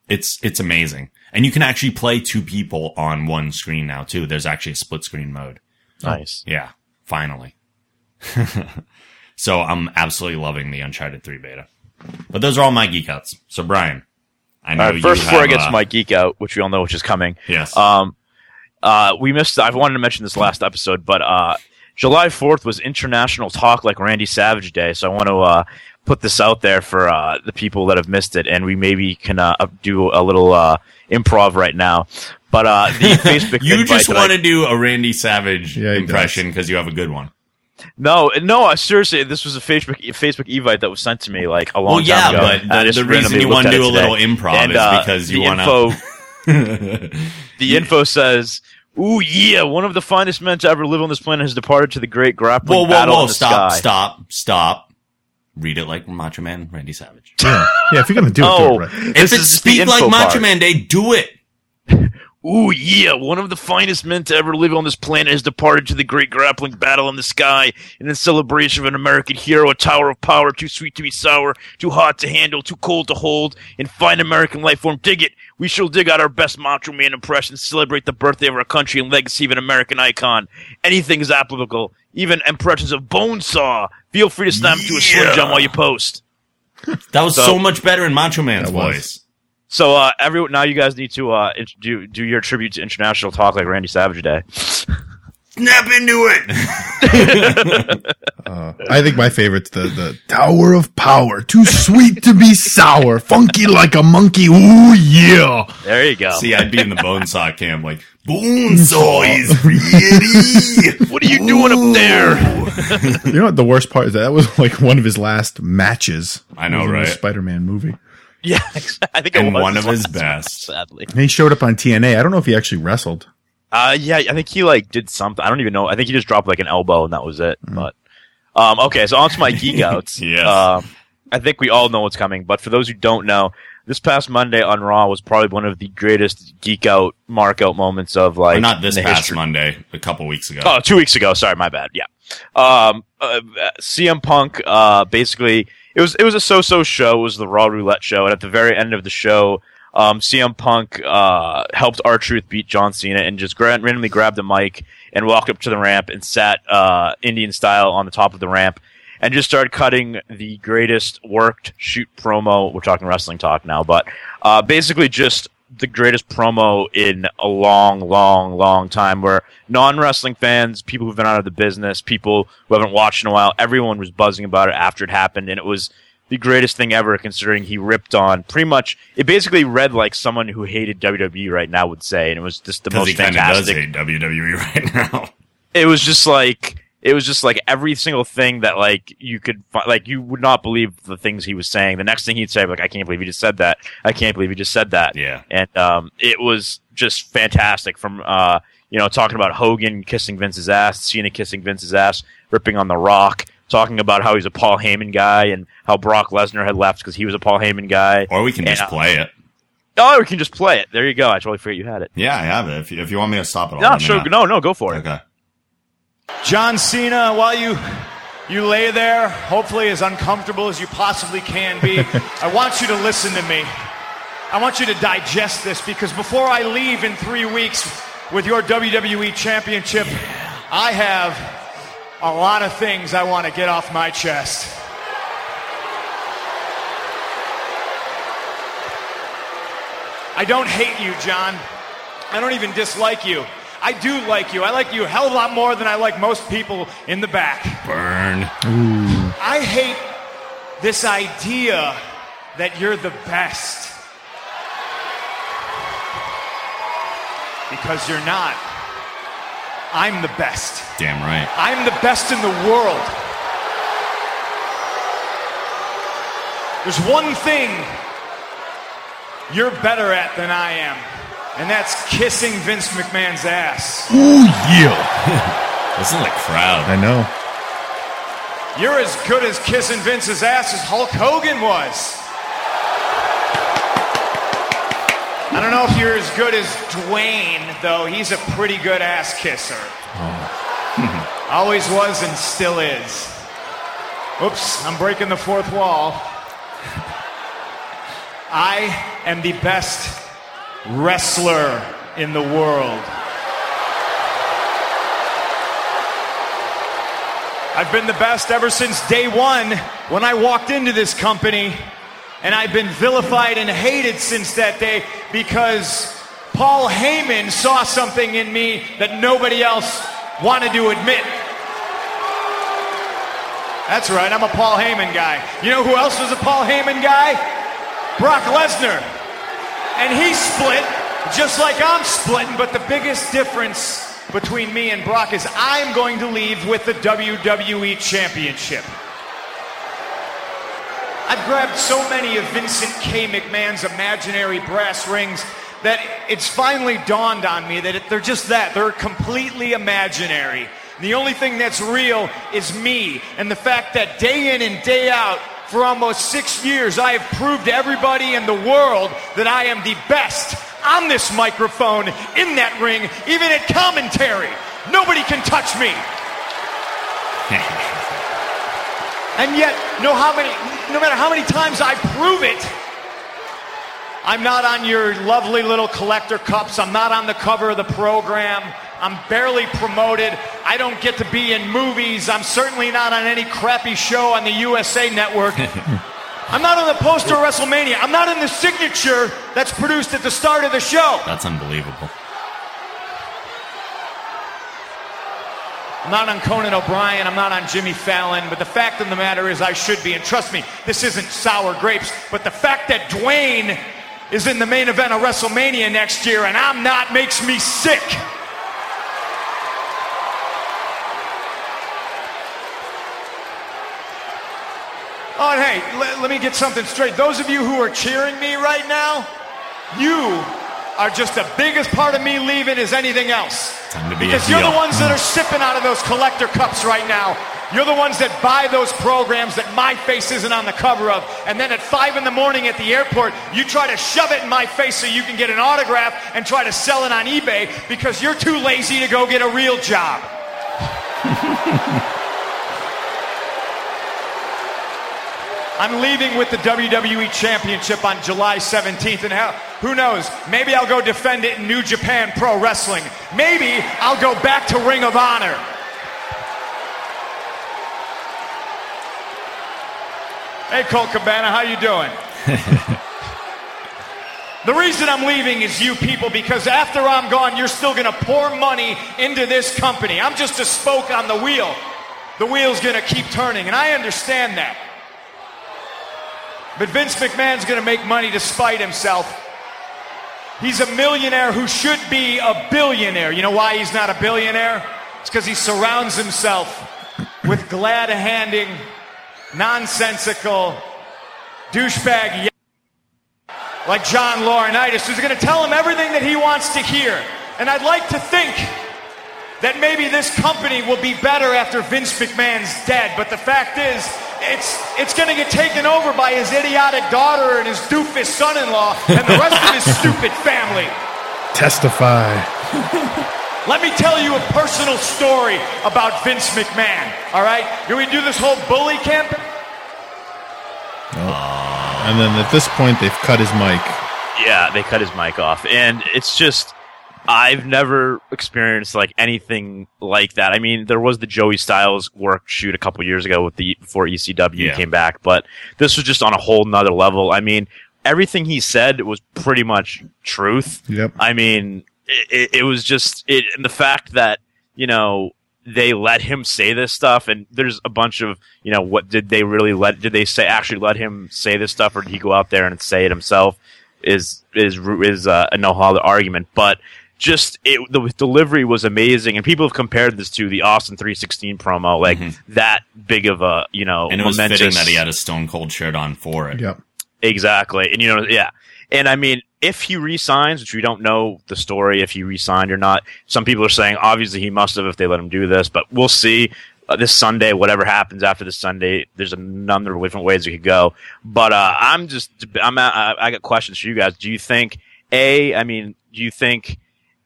it's it's amazing and you can actually play two people on one screen now too there's actually a split screen mode Nice. yeah finally so i'm absolutely loving the uncharted 3 beta but those are all my geek outs so bryan i know All right, you first, before I get to uh, my geek out, which we all know which is coming, yes um, uh, we missed. I wanted to mention this last episode, but uh, July Fourth was International Talk Like Randy Savage Day, so I want to uh, put this out there for uh, the people that have missed it, and we maybe can uh, do a little uh, improv right now. But uh, the Facebook you just want to do a randy savage Yeah, impression because you have a good one no, no, uh, seriously, this was a Facebook Facebook evite that was sent to me like a long well yeah time ago. but and I the, the reason you want to do it a little improv And, is uh, because you want to The info says, "Ooh yeah, one of the finest men to ever live on this planet has departed to the great grappling whoa whoa battle whoa in the stop sky." stop stop read it like macho man randy savage Yeah, yeah. If you're gonna do it, Oh, do it right. If this it's speak like info Macho part. Man Day, do it. Ooh yeah, one of the finest men to ever live on this planet has departed to the great grappling battle in the sky. And in celebration of an American hero, a tower of power, too sweet to be sour, too hot to handle, too cold to hold. In fine American life form, dig it. We shall dig out our best Macho Man impressions, celebrate the birthday of our country and legacy of an American icon. Anything is applicable, even impressions of Bonesaw. Feel free to snap into a slim Yeah. jump while you post. That was so, So- much better in Macho Man's voice. So uh, every now you guys need to uh, int- do do your tribute to International Talk like Randy Savage Day. Snap into it. I think my favorite's the the Tower of Power. Too sweet to be sour, funky like a monkey. Ooh yeah. There you go. See, I'd be in the bonesaw camp like bonesaw is pretty. what are you doing up there? You know what the worst part is? That was like one of his last matches. I know, right? Spider-Man movie. Yeah, I think it And was one of his last best. Sadly, And he showed up on TNA. I don't know if he actually wrestled. uh, yeah, I think he like did something. I don't even know. I think he just dropped like an elbow and that was it. Mm. But um, okay, so on to my geek outs. Yes. Um, I think we all know what's coming, but for those who don't know, this past Monday on Raw was probably one of the greatest geek out, mark out moments of like Or not this past history. Monday, a couple weeks ago. Oh, two weeks ago. Sorry, my bad. Yeah. Um, uh, CM Punk, uh, basically, it was, it was a so-so show. It was the Raw Roulette show. And at the very end of the show, um, CM Punk, uh, helped R-Truth beat John Cena and just randomly grabbed the mic and walked up to the ramp and sat, uh, Indian style on the top of the ramp and just started cutting the greatest worked shoot promo. We're talking wrestling talk now, but, uh, basically just the greatest promo in a long, long, long time where non-wrestling fans, people who've been out of the business, people who haven't watched in a while, everyone was buzzing about it after it happened. And it was the greatest thing ever considering he ripped on pretty much, it basically read like someone who hated WWE right now would say. And it was just the most he of does fantastic hate WWE right now. it was just like it was just like every single thing that like you could fi- like you would not believe the things he was saying. The next thing he'd say, like, I can't believe he just said that. I can't believe he just said that. Yeah. and um, it was just fantastic. From uh, you know, talking about Hogan kissing Vince's ass, Cena kissing Vince's ass, ripping on The Rock. Talking about how he's a Paul Heyman guy and how Brock Lesnar had left because he was a Paul Heyman guy. Or we can And, just uh, play it. Oh, we can just play it. There you go. I totally forgot you had it. Yeah, I have it. If you, if you want me to stop it, No, sure. No, no, go for it. Okay. John Cena, while you you lay there, hopefully as uncomfortable as you possibly can be, I want you to listen to me. I want you to digest this because before I leave in three weeks with your WWE Championship, I have a lot of things I want to get off my chest. I don't hate you, John. I don't even dislike you. I do like you. I like you a hell of a lot more than I like most people in the back. Burn. I hate this idea that you're the best. Because you're not. I'm the best. Damn right. I'm the best in the world. There's one thing you're better at than I am, and that's kissing Vince McMahon's ass. Ooh yeah. This is like crowd. I know. You're as good as kissing Vince's ass as Hulk Hogan was. I don't know if you're as good as Dwayne, though. He's a pretty good ass kisser. Oh. Always was and still is. Oops, I'm breaking the fourth wall. I am the best wrestler in the world. I've been the best ever since day one when I walked into this company, and I've been vilified and hated since that day because Paul Heyman saw something in me that nobody else wanted to admit. That's right, I'm a Paul Heyman guy. You know who else was a Paul Heyman guy? Brock Lesnar. And he's split just like I'm splitting, but the biggest difference between me and Brock is I'm going to leave with the WWE Championship. I've grabbed so many of Vincent K. McMahon's imaginary brass rings that it's finally dawned on me that they're just that. They're completely imaginary. The only thing that's real is me and the fact that day in and day out, for almost six years, I have proved to everybody in the world that I am the best on this microphone, in that ring, even at commentary. Nobody can touch me. And yet, no, how many, no matter how many times I prove it, I'm not on your lovely little collector cups. I'm not on the cover of the program. I'm barely promoted. I don't get to be in movies. I'm certainly not on any crappy show on the USA Network. I'm not on the poster of WrestleMania. I'm not in the signature that's produced at the start of the show. That's unbelievable. I'm not on Conan O'Brien. I'm not on Jimmy Fallon. But the fact of the matter is, I should be. And trust me, this isn't sour grapes. But the fact that Dwayne is in the main event of WrestleMania next year and I'm not makes me sick. Oh, hey, let, let me get something straight. Those of you who are cheering me right now, you are just the biggest part of me leaving as anything else. Be because you're the ones that are sipping out of those collector cups right now. You're the ones that buy those programs that my face isn't on the cover of. And then at 5 in the morning at the airport, you try to shove it in my face so you can get an autograph and try to sell it on eBay because you're too lazy to go get a real job. I'm leaving with the WWE Championship on July 17th, and hell, who knows? Maybe I'll go defend it in New Japan Pro Wrestling. Maybe I'll go back to Ring of Honor. Hey, Colt Cabana, how you doing? the reason I'm leaving is you people because after I'm gone, you're still going to pour money into this company. I'm just a spoke on the wheel. The wheel's going to keep turning, and I understand that. But Vince McMahon's going to make money to spite himself. He's a millionaire who should be a billionaire. You know why he's not a billionaire? It's because he surrounds himself with glad handing, nonsensical, douchebag like John Laurinaitis, who's going to tell him everything that he wants to hear. And I'd like to think that maybe this company will be better after Vince McMahon's dead. But the fact is, it's, it's going to get taken over by his idiotic daughter and his doofus son-in-law and the rest of his stupid family. Testify. Let me tell you a personal story about Vince McMahon. All right? Can we do this whole bully campaign? And then at this point, they've cut his mic. Yeah, they cut his mic off, and it's just I've never experienced like anything like that. I mean, there was the Joey Styles work shoot a couple years ago with the before ECW Yeah. came back, but this was just on a whole nother level. I mean, everything he said was pretty much truth. Yep. I mean, it, it, it was just it, and the fact that you know they let him say this stuff, and there's a bunch of you know what did they really let? Did they say actually let him say this stuff, or did he go out there and say it himself? Is is is uh, a no other argument, but just it, the delivery was amazing, and people have compared this to the Austin 316 promo, like that big of a you know Mm-hmm. And it was momentous. fitting that he had a Stone Cold shirt on for it. Yep. Exactly. And you know, yeah. And I mean, if he resigns, which we don't know the story if he resigned or not, some people are saying obviously he must have if they let him do this, but we'll see. Uh, this Sunday, whatever happens after this Sunday, there's a number of different ways it could go. But uh, I'm just, I'm, I, I got questions for you guys. Do you think, a, I mean, do you think,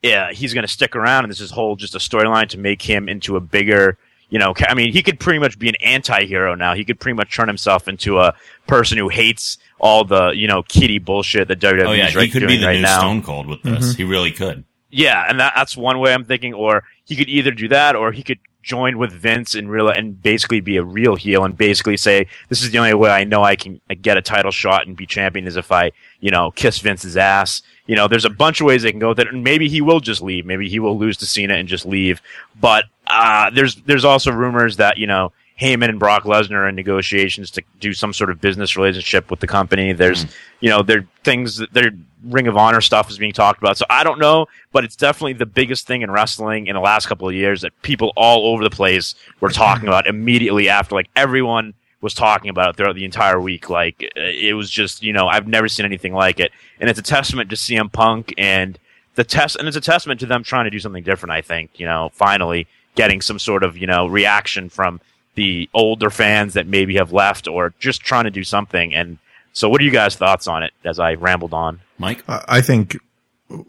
yeah, he's going to stick around and this is whole just a storyline to make him into a bigger, you know, I mean, he could pretty much be an anti-hero now. He could pretty much turn himself into a person who hates all the, you know, kitty bullshit that WWE Oh yeah, is he right, could be the right new now. Stone Cold with this. Mm-hmm. He really could. Yeah, and that, that's one way I'm thinking. Or he could either do that, or he could join with Vince and real and basically be a real heel and basically say, "This is the only way I know I can get a title shot and be champion is if I, you know, kiss Vince's ass." You know, there's a bunch of ways they can go with it, and maybe he will just leave. Maybe he will lose to Cena and just leave. But uh, there's there's also rumors that you know Heyman and Brock Lesnar are in negotiations to do some sort of business relationship with the company. There's, you know, there things that their Ring of Honor stuff is being talked about. So I don't know, but it's definitely the biggest thing in wrestling in the last couple of years that people all over the place were talking about immediately after. Like everyone was talking about it throughout the entire week. Like uh, it was just, you know, I've never seen anything like it, and it's a testament to CM Punk and the test, and it's a testament to them trying to do something different. I think, you know, finally getting some sort of, you know, reaction from the older fans that maybe have left or just trying to do something. And so, what are you guys' thoughts on it? As I rambled on. Mike, I I think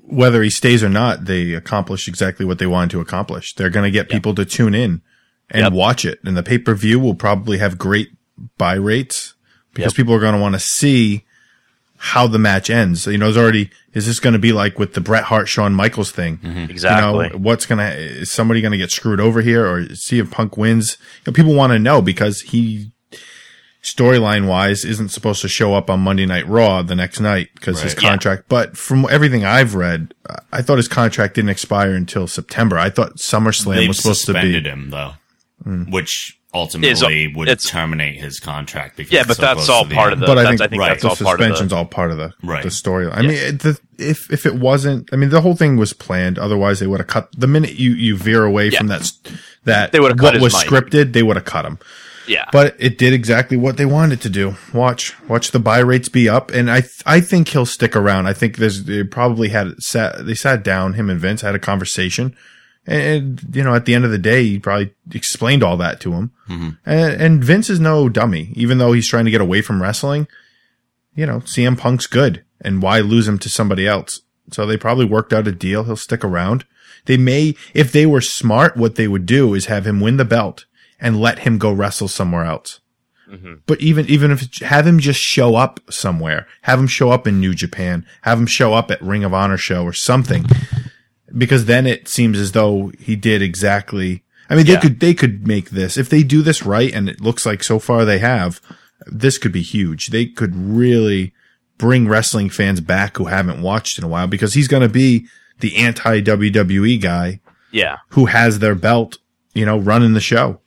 whether he stays or not, they accomplished exactly what they wanted to accomplish. They're going to get people to tune in and Yep. watch it. And the pay per view will probably have great buy rates because Yep. people are going to want to see how the match ends. So, you know, there's already, is this going to be like with the Bret Hart, Shawn Michaels thing? Exactly. You know, what's going to, is somebody going to get screwed over here or see if Punk wins? You know, people want to know because he storyline wise isn't supposed to show up on Monday Night Raw the next night because his Right. Yeah. contract. But from everything I've read, I thought his contract didn't expire until September. I thought SummerSlam They've was supposed to be. him though, mm. which ultimately would terminate his contract. Because Yeah, but so that's all part end. of the. But I think- I think right, that's the all part of suspension's the. all part of the Right. the story. I mean, it, the, if if it wasn't, I mean, the whole thing was planned. Otherwise, they would have cut the minute you you veer away Yeah. from that that They would've cut what was mic. scripted. They would have cut him. Yeah, But it did exactly what they wanted to do. Watch, watch the buy rates be up, and I, th- I think he'll stick around. I think there's they probably had sat, they sat down. Him and Vince had a conversation, and you know, at the end of the day, he probably explained all that to him. Mm-hmm. And, and Vince is no dummy, even though he's trying to get away from wrestling. You know, CM Punk's good, and why lose him to somebody else? So they probably worked out a deal. He'll stick around. They may, if they were smart, what they would do is have him win the belt and let him go wrestle somewhere else. Mm-hmm. But even even if have him just show up somewhere, have him show up in New Japan, have him show up at Ring of Honor show or something, because then it seems as though he did exactly. I mean, they Yeah. could they could make this if they do this right, and it looks like so far they have. This could be huge. They could really bring wrestling fans back who haven't watched in a while because he's going to be the anti WWE guy yeah. who has their belt, you know, running the show.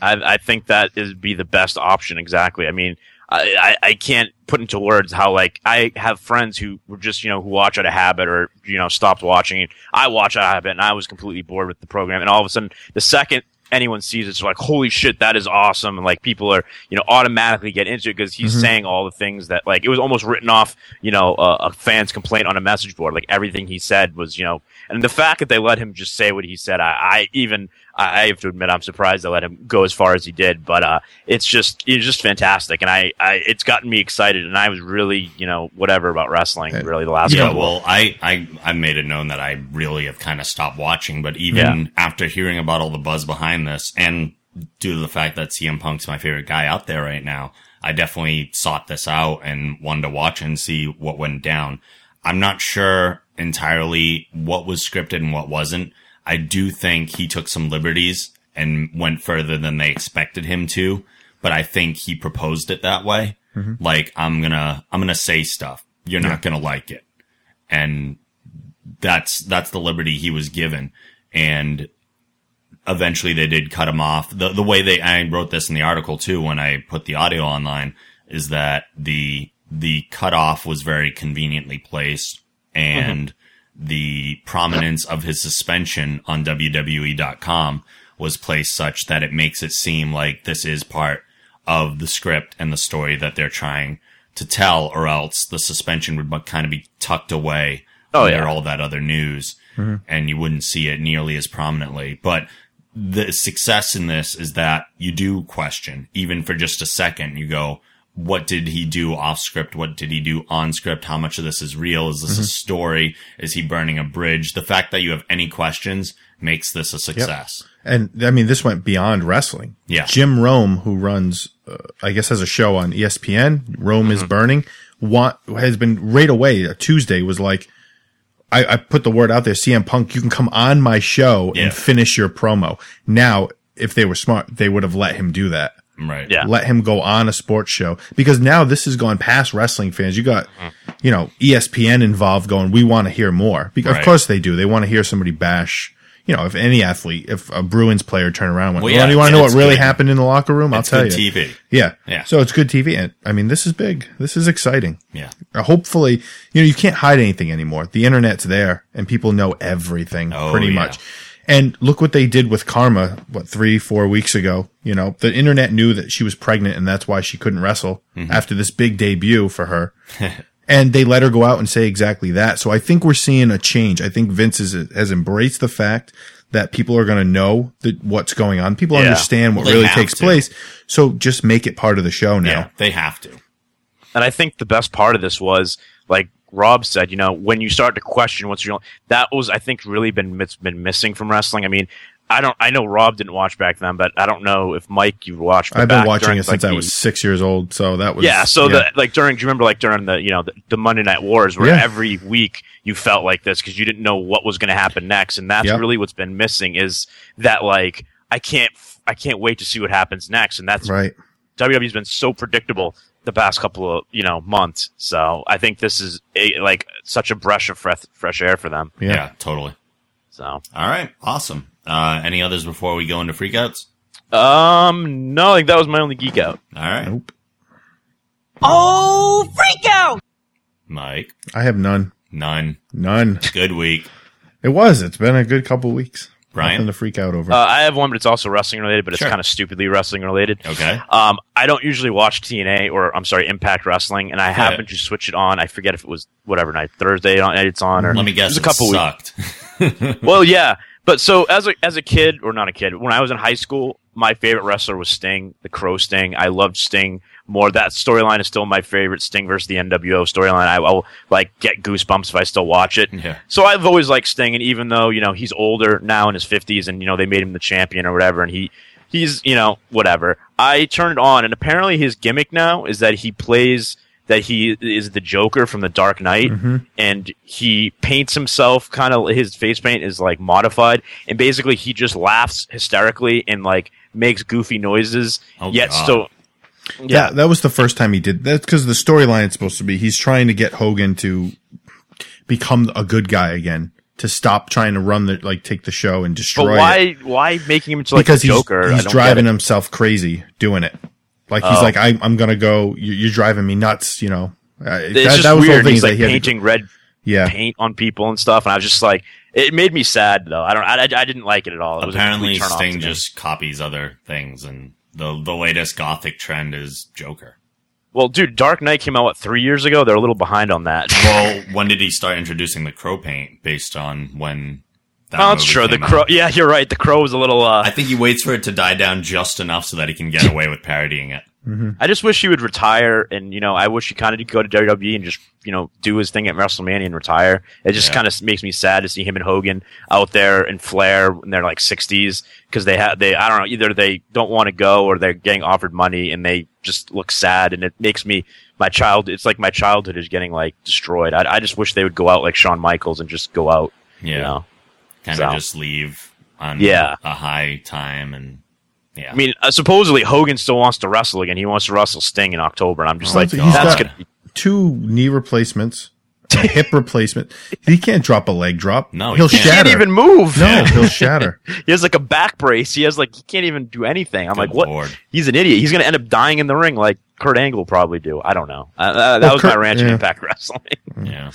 I, I think that is be the best option. Exactly. I mean, I, I, I can't put into words how like I have friends who were just you know who watch out of habit or you know stopped watching. I watch out of habit, and I was completely bored with the program. And all of a sudden, the second anyone sees it, it's like holy shit, that is awesome, and like people are you know automatically get into it because he's mm-hmm. saying all the things that like it was almost written off you know a, a fan's complaint on a message board. Like everything he said was you know, and the fact that they let him just say what he said, I, I even I I have to admit I'm surprised they let him go as far as he did, but uh, it's just it's just fantastic, and I, I it's gotten me excited, and I was really you know whatever about wrestling really the last Yeah, couple. well, I, I, I made it known that I really have kind of stopped watching, but even Yeah. after hearing about all the buzz behind this and due to the fact that CM Punk's my favorite guy out there right now, I definitely sought this out and wanted to watch and see what went down. I'm not sure entirely what was scripted and what wasn't. I do think he took some liberties and went further than they expected him to, but I think he proposed it that way. Mm-hmm. Like, I'm gonna, I'm gonna say stuff. You're not gonna like it. And that's that's the liberty he was given. And eventually they did cut him off. The the way they I wrote this in the article too when I put the audio online is that the the cutoff was very conveniently placed. And mm-hmm. The prominence of his suspension on WWE.com was placed such that it makes it seem like this is part of the script and the story that they're trying to tell, or else the suspension would kind of be tucked away Oh, under yeah. all that other news, mm-hmm. and you wouldn't see it nearly as prominently. But the success in this is that you do question, even for just a second. You go, what did he do off script? What did he do on script? How much of this is real? Is this a story? Is he burning a bridge? The fact that you have any questions makes this a success. And I mean, this went beyond wrestling. Yeah. Jim Rome, who runs, uh, I guess, has a show on ESPN, Rome Mm-hmm. is Burning, want, has been right away. A Tuesday was like, I, I put the word out there, CM Punk, you can come on my show Yeah. and finish your promo. Now, if they were smart, they would have let him do that. Right. Yeah. Let him go on a sports show because now this has gone past wrestling fans. You got, you know, ESPN involved going, we want to hear more. Because Right. of course they do. They want to hear somebody bash, you know, if any athlete, if a Bruins player turn around and went, Well, well, yeah, do you want to know what really good. happened in the locker room? I'll tell good you. TV. Yeah. Yeah. So it's good TV. And I mean, this is big. This is exciting. Yeah. Uh, Hopefully, you know, you can't hide anything anymore. The internet's there and people know everything Oh, pretty yeah. much. And look what they did with Kharma, what, three, four weeks ago. You know, the internet knew that she was pregnant and that's why she couldn't wrestle Mm-hmm. after this big debut for her. and they let her go out and say exactly that. So I think we're seeing a change. I think Vince is, has embraced the fact that people are going to know that what's going on. People Yeah. understand what Well, really takes to. place. So just make it part of the show now. Yeah. They have to. And I think the best part of this was, like Rob said, you know, when you start to question what's real, that was, I think, really been been missing from wrestling. I mean, I don't, I know Rob didn't watch back then, but I don't know if Mike you watched. I've been watching during, it since like, I was six years old. So that was Yeah, so the like during, do you remember like during the you know the, the Monday Night Wars where Yeah. every week you felt like this because you didn't know what was going to happen next, and that's Yep. really what's been missing is that like I can't I can't wait to see what happens next, and that's right. WWE's been so predictable the past couple of you know months. So I think this is a, like such a breath of fresh fresh air for them. Yeah, Yeah. totally. So All right, awesome. Uh, any others before we go into freakouts? um, no, I think that was my only geek out. All right, Nope. Oh, freak out! Mike, I have none. none. None. Good week. It was. It's been a good couple weeks. Bryan? Nothing to freak out over. Uh, I have one, but it's also wrestling related, but it's Sure. kind of stupidly wrestling related. Okay. Um, I don't usually watch TNA or I'm sorry, Impact Wrestling, and I happened to switch it on. I forget if it was whatever night, Thursday on it's on, or Let me guess. It was a couple it weeks. sucked. well, yeah. But so as a as a kid, or not a kid, when I was in high school, my favorite wrestler was Sting, the Crow Sting. I loved Sting more. That storyline is still my favorite. Sting versus the NWO storyline. I will like get goosebumps if I still watch it. Yeah. So I've always liked Sting, and even though you know he's older now in his fifties, and you know they made him the champion or whatever, and he he's you know whatever. I turned it on, and apparently his gimmick now is that he plays that he is the Joker from the Dark Knight, mm-hmm. and he paints himself kind of his face paint is like modified, and basically he just laughs hysterically and like makes goofy noises. Oh, yet God. still, yeah, that was the first time he did. That's because the storyline is supposed to be he's trying to get Hogan to become a good guy again, to stop trying to run the like take the show and but destroy it. why why making him into like because the Joker? he's, I he's driving himself crazy doing it. Like he's Oh. like, I, I'm gonna go. You, you're driving me nuts. You know. Uh, It's that, just that was the whole weird. thing He's that like he had to- painting red yeah. paint on people and stuff, and I was just like, it made me sad though. I don't, I, I didn't like it at all. It Apparently, complete Sting just copies other things, and the the latest gothic trend is Joker. Well, dude, Dark Knight came out what three years ago. They're a little behind on that. Well, when did he start introducing the crow paint based on when? That oh, that's true. The came out? crow. Yeah, you're right. The crow was a little. Uh, I think he waits for it to die down just enough so that he can get away with parodying it. Mm-hmm. I just wish he would retire, and you know, I wish he kind of go to WWE and just you know do his thing at WrestleMania and retire. It just Yeah. kind of makes me sad to see him and Hogan out there and Flair in their like 60s because they have they I don't know either they don't want to go or they're getting offered money and they just look sad and it makes me my child it's like my childhood is getting like destroyed. I, I just wish they would go out like Shawn Michaels and just go out. Yeah, You know? kind of so. just leave on Yeah. a high time, and yeah, I mean, uh, supposedly Hogan still wants to wrestle again. He wants to wrestle Sting in October, and I'm just Oh, like, he's that's got- gonna be Two knee replacements, a hip replacement. He can't drop a leg drop. No, he he'll can't. He shatter. can't even move. no, he'll shatter. He has like a back brace. He has like he can't even do anything. I'm Good like, what? Lord. He's an idiot. He's gonna end up dying in the ring like Kurt Angle probably do. I don't know. Uh, uh, that Well, was my Kurt- rant in yeah. Impact Wrestling. yeah,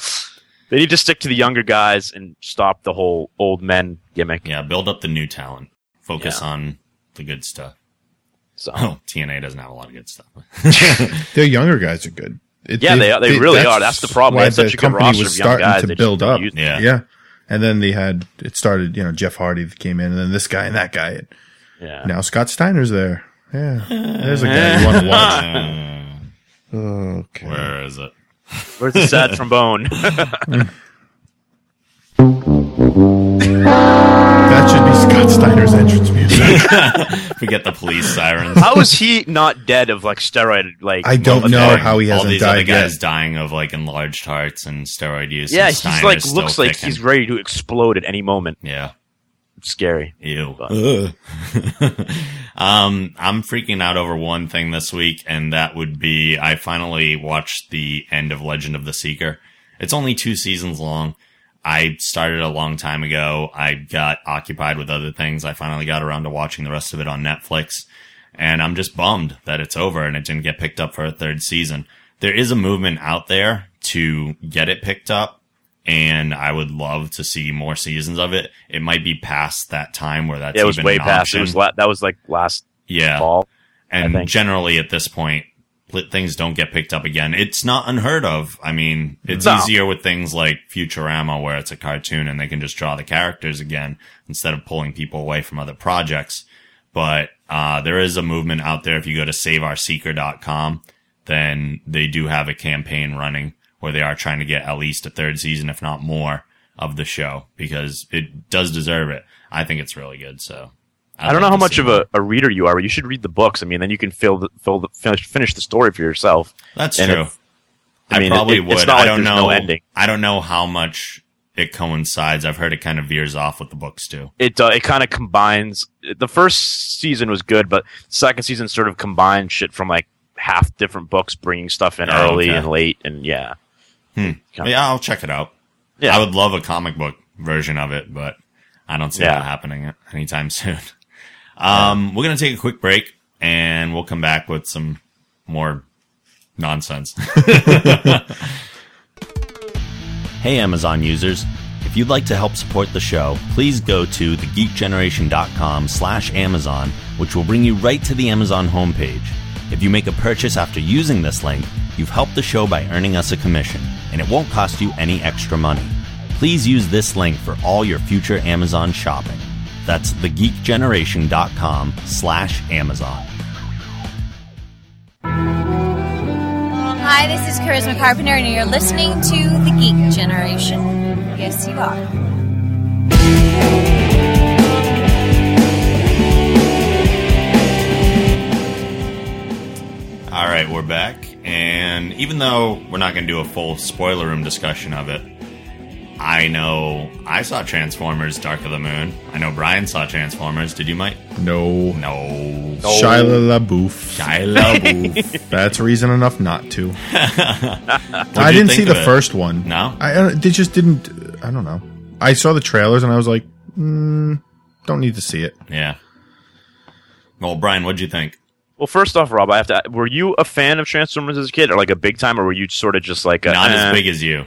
they need to stick to the younger guys and stop the whole old men gimmick. yeah. Build up the new talent. Focus Yeah. on the good stuff. So Oh, TNA doesn't have a lot of good stuff. Their younger guys are good. It- Yeah, they are- they really are. That's the problem. They Why such the a good company roster was of young starting guys. to They just build don't up. use them. Yeah. yeah. And then they had it started. You know, Jeff Hardy came in, and then this guy and that guy. And yeah. now Scott Steiner's there. Yeah, there's a guy you want to watch. Okay. where is it? Where's the sad trombone? That Scott Steiner's entrance music. Forget the police sirens. How is he not dead of like steroid? Like I don't know attack? how he All hasn't all these other guys yet. dying of like enlarged hearts and steroid use. Yeah, and he's like still looks like kicking. he's ready to explode at any moment. Yeah. It's scary. Ew. Um, I'm freaking out over one thing this week, and that would be I finally watched the end of Legend of the Seeker. It's only two seasons long. I started a long time ago. I got occupied with other things. I finally got around to watching the rest of it on Netflix, and I'm just bummed that it's over and it didn't get picked up for a third season. There is a movement out there to get it picked up, and I would love to see more seasons of it. It might be past that time where that's Yeah, it was way past. option. It was la- that was like last Yeah. fall. And generally at this point, things don't get picked up again. It's not unheard of. I mean, it's No. easier with things like Futurama where it's a cartoon and they can just draw the characters again instead of pulling people away from other projects. But, uh, there is a movement out there. If you go to saveourseeker.com, then they do have a campaign running where they are trying to get at least a third season, if not more, of the show because it does deserve it. I think it's really good. So I don't know how much of a, a reader you are, but you should read the books. I mean, then you can fill the, fill the, finish, finish the story for yourself. That's and true. if- I I, mean, probably it- would. it's not I like don't know. no ending. I don't know how much it coincides. I've heard it kind of veers off with the books too. It uh, it kind of combines. The first season was good, but second season sort of combined shit from like half different books, bringing stuff in Oh, early okay. and late, and yeah, But yeah, I'll check it out. Yeah. I would love a comic book version of it, but I don't see Yeah. that happening anytime soon. Um, we're gonna take a quick break and we'll come back with some more nonsense. hey, Amazon users. If you'd like to help support the show, please go to thegeekgeneration.com slash Amazon, which will bring you right to the Amazon homepage. If you make a purchase after using this link, you've helped the show by earning us a commission, and it won't cost you any extra money. Please use this link for all your future Amazon shopping. That's thegeekgeneration.com slash Amazon. Hi, this is Charisma Carpenter, and you're listening to The Geek Generation. Yes, you are. All right, we're back. And even though we're not going to do a full spoiler room discussion of it, I know I saw Transformers Dark of the Moon. I know Bryan saw Transformers. Did you, Mike? No. No. Shia LaBeouf. Shia LaBeouf. That's reason enough not to. I didn't see the it? first one. No? I, I they just didn't. I don't know. I saw the trailers and I was like, mm, don't need to see it. Yeah. Well, Bryan, what'd you think? Well, first off, Rob, I have to. Were you a fan of Transformers as a kid, or like a big time, or were you sort of just like a, Not eh, as big as you.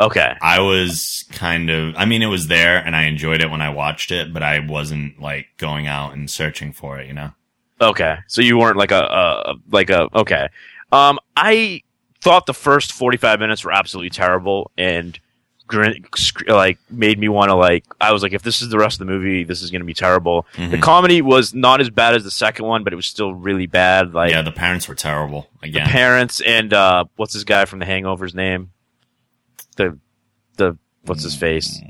Okay, I was kind of, I mean, it was there and I enjoyed it when I watched it, but I wasn't like going out and searching for it, you know? okay. So you weren't like a, a like a okay. Um, I thought the first forty five minutes were absolutely terrible and grin, sc- like made me want to like. I was like, if this is the rest of the movie, this is going to be terrible. The Mhm. comedy was not as bad as the second one, but it was still really bad. Like yeah, the parents were terrible the again. parents and uh, what's this guy from The Hangover's name? The the what's his face?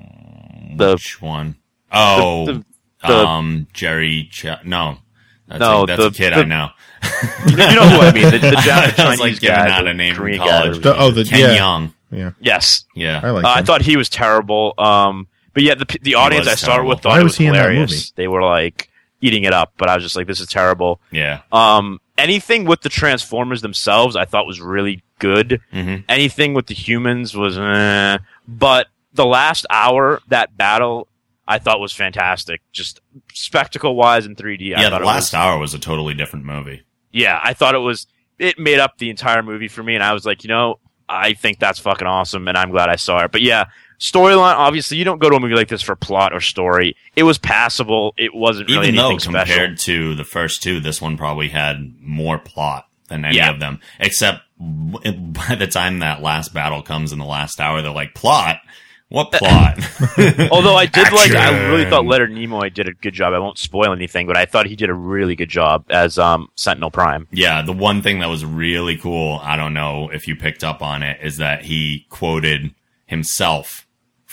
The Which one? Oh, the- the- um, Jerry. Ch- no, that's, No, a, that's the- a kid the- I know. you know who I mean? The, the Japanese I was, like, Chinese giving guy, out the a name from Korean college. The, oh, the Ken yeah, Jeong. yeah. Yes, Yeah, I like. uh, I thought he was terrible. Um, but yeah, the the audience I started terrible. with thought Why it was was he in that hilarious. movie? They were like eating it up, but I was just like, this is terrible. yeah. Um, anything with the Transformers themselves, I thought was really good. hmm Anything with the humans was, eh. but the last hour that battle. I thought was fantastic, just spectacle wise in 3D. Yeah, the last was, hour was a totally different movie. yeah, I thought it was. It made up the entire movie for me, and I was like, you know, I think that's fucking awesome, and I'm glad I saw it. But yeah, storyline. Obviously, you don't go to a movie like this for plot or story. It was passable. It wasn't really Even though anything special. compared to the first two, this one probably had more plot than any Yeah. of them. Except by the time that last battle comes in the last hour, they're like, plot? What plot? Although I did like, I really thought Leonard Nimoy did a good job. I won't spoil anything, but I thought he did a really good job as um, Sentinel Prime. Yeah, the one thing that was really cool, I don't know if you picked up on it, is that he quoted himself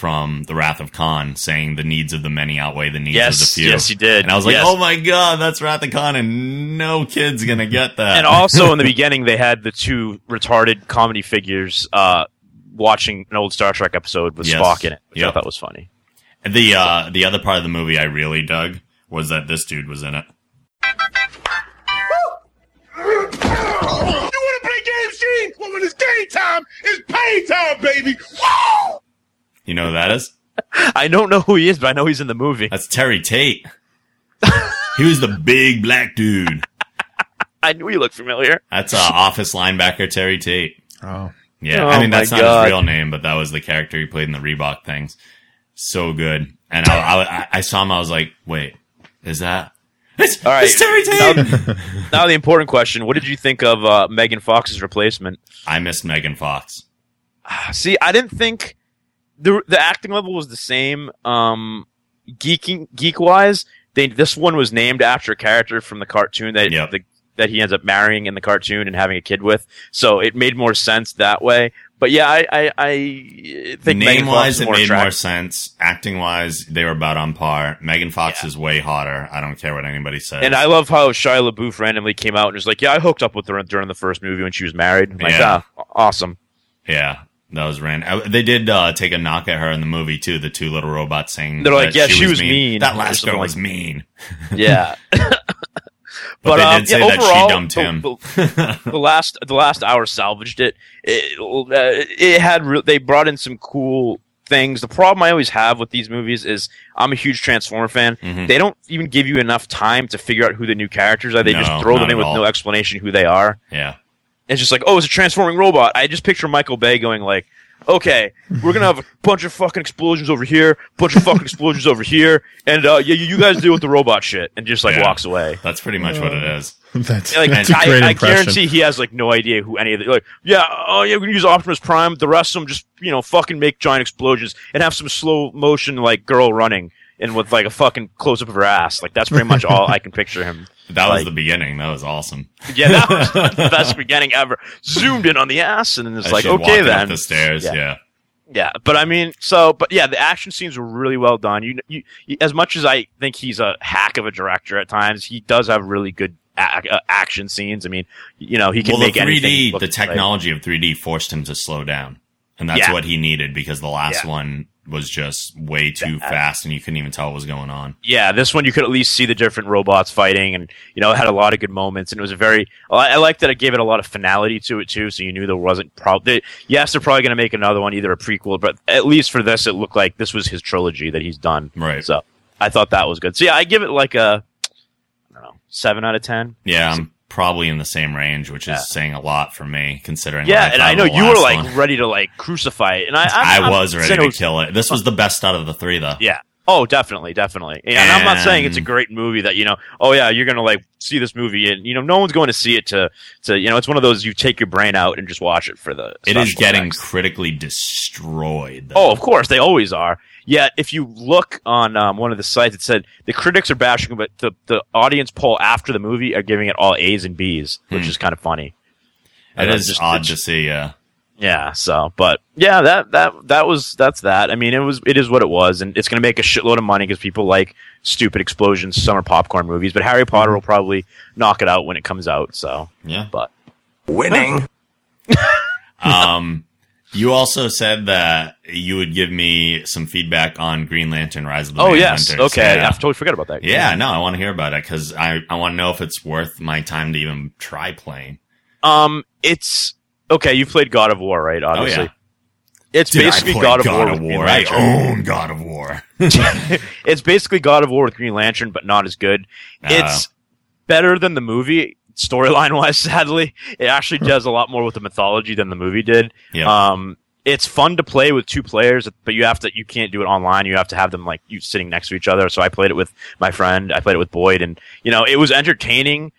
from The Wrath of Khan saying the needs of the many outweigh the needs Yes, of the few. yes, he did. And I was like, Yes. oh my god, that's Wrath of Khan and no kid's gonna get that. And also in the beginning, they had the two retarded comedy figures uh, watching an old Star Trek episode with Yes. Spock in it, which I thought was funny. the uh the other part of the movie I really dug was that this dude was in it. You want to play games, Gene? Well, when it's game time, it's pay time, baby. Woo! You know who that is? I don't know who he is, but I know he's in the movie. That's Terry Tate. he was the big black dude. I knew he looked familiar. That's uh, office linebacker Terry Tate. Oh, Yeah, Oh I mean that's not God. his real name, but that was the character he played in the Reebok things. So good, and I, I, I saw him. I was like, "Wait, is that? It's, All right, it's Terry Tate." Now, now the important question: What did you think of uh, Megan Fox's replacement? I missed Megan Fox. See, I didn't think the the acting level was the same. Um, geeking geek wise, they this one was named after a character from the cartoon that Yep. the, that he ends up marrying in the cartoon and having a kid with. So it made more sense that way. But yeah, I I, I think Name wise, is it made more sense. Acting wise, they were about on par. Megan Fox Yeah. is way hotter. I don't care what anybody says. And I love how Shia LaBeouf randomly came out and was like, "Yeah, I hooked up with her during the first movie when she was married." I'm like, Yeah. ah, awesome. yeah, That was ran. uh, They did uh, take a knock at her in the movie too. The two little robots saying They're like, that "Yeah, she was mean," That last girl like- was mean. Yeah. But, they um, did say yeah, that overall, she dumped him. The, the last the last hour salvaged it. It, uh, it had re- they brought in some cool things. The problem I always have with these movies is I'm a huge Transformer fan. Mhm. They don't even give you enough time to figure out who the new characters are. They just throw them in with all. no explanation who they are. yeah. It's just like, oh, it's a transforming robot. I just picture Michael Bay going like, okay, we're gonna have a bunch of fucking explosions over here, bunch of fucking explosions over here, and uh, yeah, you you guys deal with the robot shit, and just like Yeah. walks away. That's pretty much what it is. That's, Like that's a great I, I guarantee he has like no idea who any of the like. Yeah, oh yeah, we're gonna use Optimus Prime. The rest of them just you know fucking make giant explosions and have some slow motion like girl running and with like a fucking close up of her ass. Like that's pretty much all I can picture him. That was the beginning. That was awesome. Yeah, that was the best beginning ever. Zoomed in on the ass and then it's As like okay walking then. up the stairs. Yeah. Yeah. Yeah, but I mean, so, but yeah, the action scenes were really well done. You, you, you- as much as I think he's a hack of a director at times, he does have really good a- uh, action scenes. I mean, you know, he can Well, make anything. 3D, look the like- technology of 3D forced him to slow down, and that's Yeah. what he needed because the last Yeah. one was just way too fast, and you couldn't even tell what was going on. yeah, this one you could at least see the different robots fighting, and you know, it had a lot of good moments, and it was a very. I, I like that it gave it a lot of finality to it too, so you knew there wasn't probably. Yes, they're probably going to make another one, either a prequel, but at least for this, it looked like this was his trilogy that he's done. Right. So I thought that was good. So yeah, I give it like a, I don't know, seven out of ten. Yeah, I'm probably in the same range, which is Yeah. saying a lot for me, considering. Yeah, and I know you were like one. ready to like crucify it, and I I I'm, I'm was ready to kill it. This was the best out of the three, though. Yeah. Oh, definitely, definitely. And, I'm not saying it's a great movie that you know. Oh yeah, you're gonna like see this movie, and you know, no one's going to see it to to you know. It's one of those you take your brain out and just watch it for the. It is getting effects. critically destroyed. Though. Oh, of course, they always are. Yet, if you look on um, one of the sites, it said the critics are bashing, but the the audience poll after the movie are giving it all A's and B's, which Hmm. is kind of funny. it And is just- odd to see. Yeah, Yeah, so but yeah, that that that was that's that. I mean, it was it is what it was, and it's going to make a shitload of money because people like stupid explosions, summer popcorn movies. But Harry Potter will probably knock it out when it comes out. So, yeah. but Winning. Um, you also said that you would give me some feedback on Green Lantern: Rise of the oh yes, Manhunters. okay, Yeah. I totally forgot about that. Yeah, no, I want to hear about it because I, I want to know if it's worth my time to even try playing. Um, it's okay. You've played God of War, right? Obviously, Oh, yeah. it's Did basically God of God War. of with Green War. I own God of War. it's basically God of War with Green Lantern, but not as good. It's better than the movie storyline wise. Sadly, it actually does a lot more with the mythology than the movie did. Yeah. Um, it's fun to play with two players, but you have to you can't do it online. You have to have them like you sitting next to each other. So I played it with my friend. I played it with Boyd, and you know it was entertaining.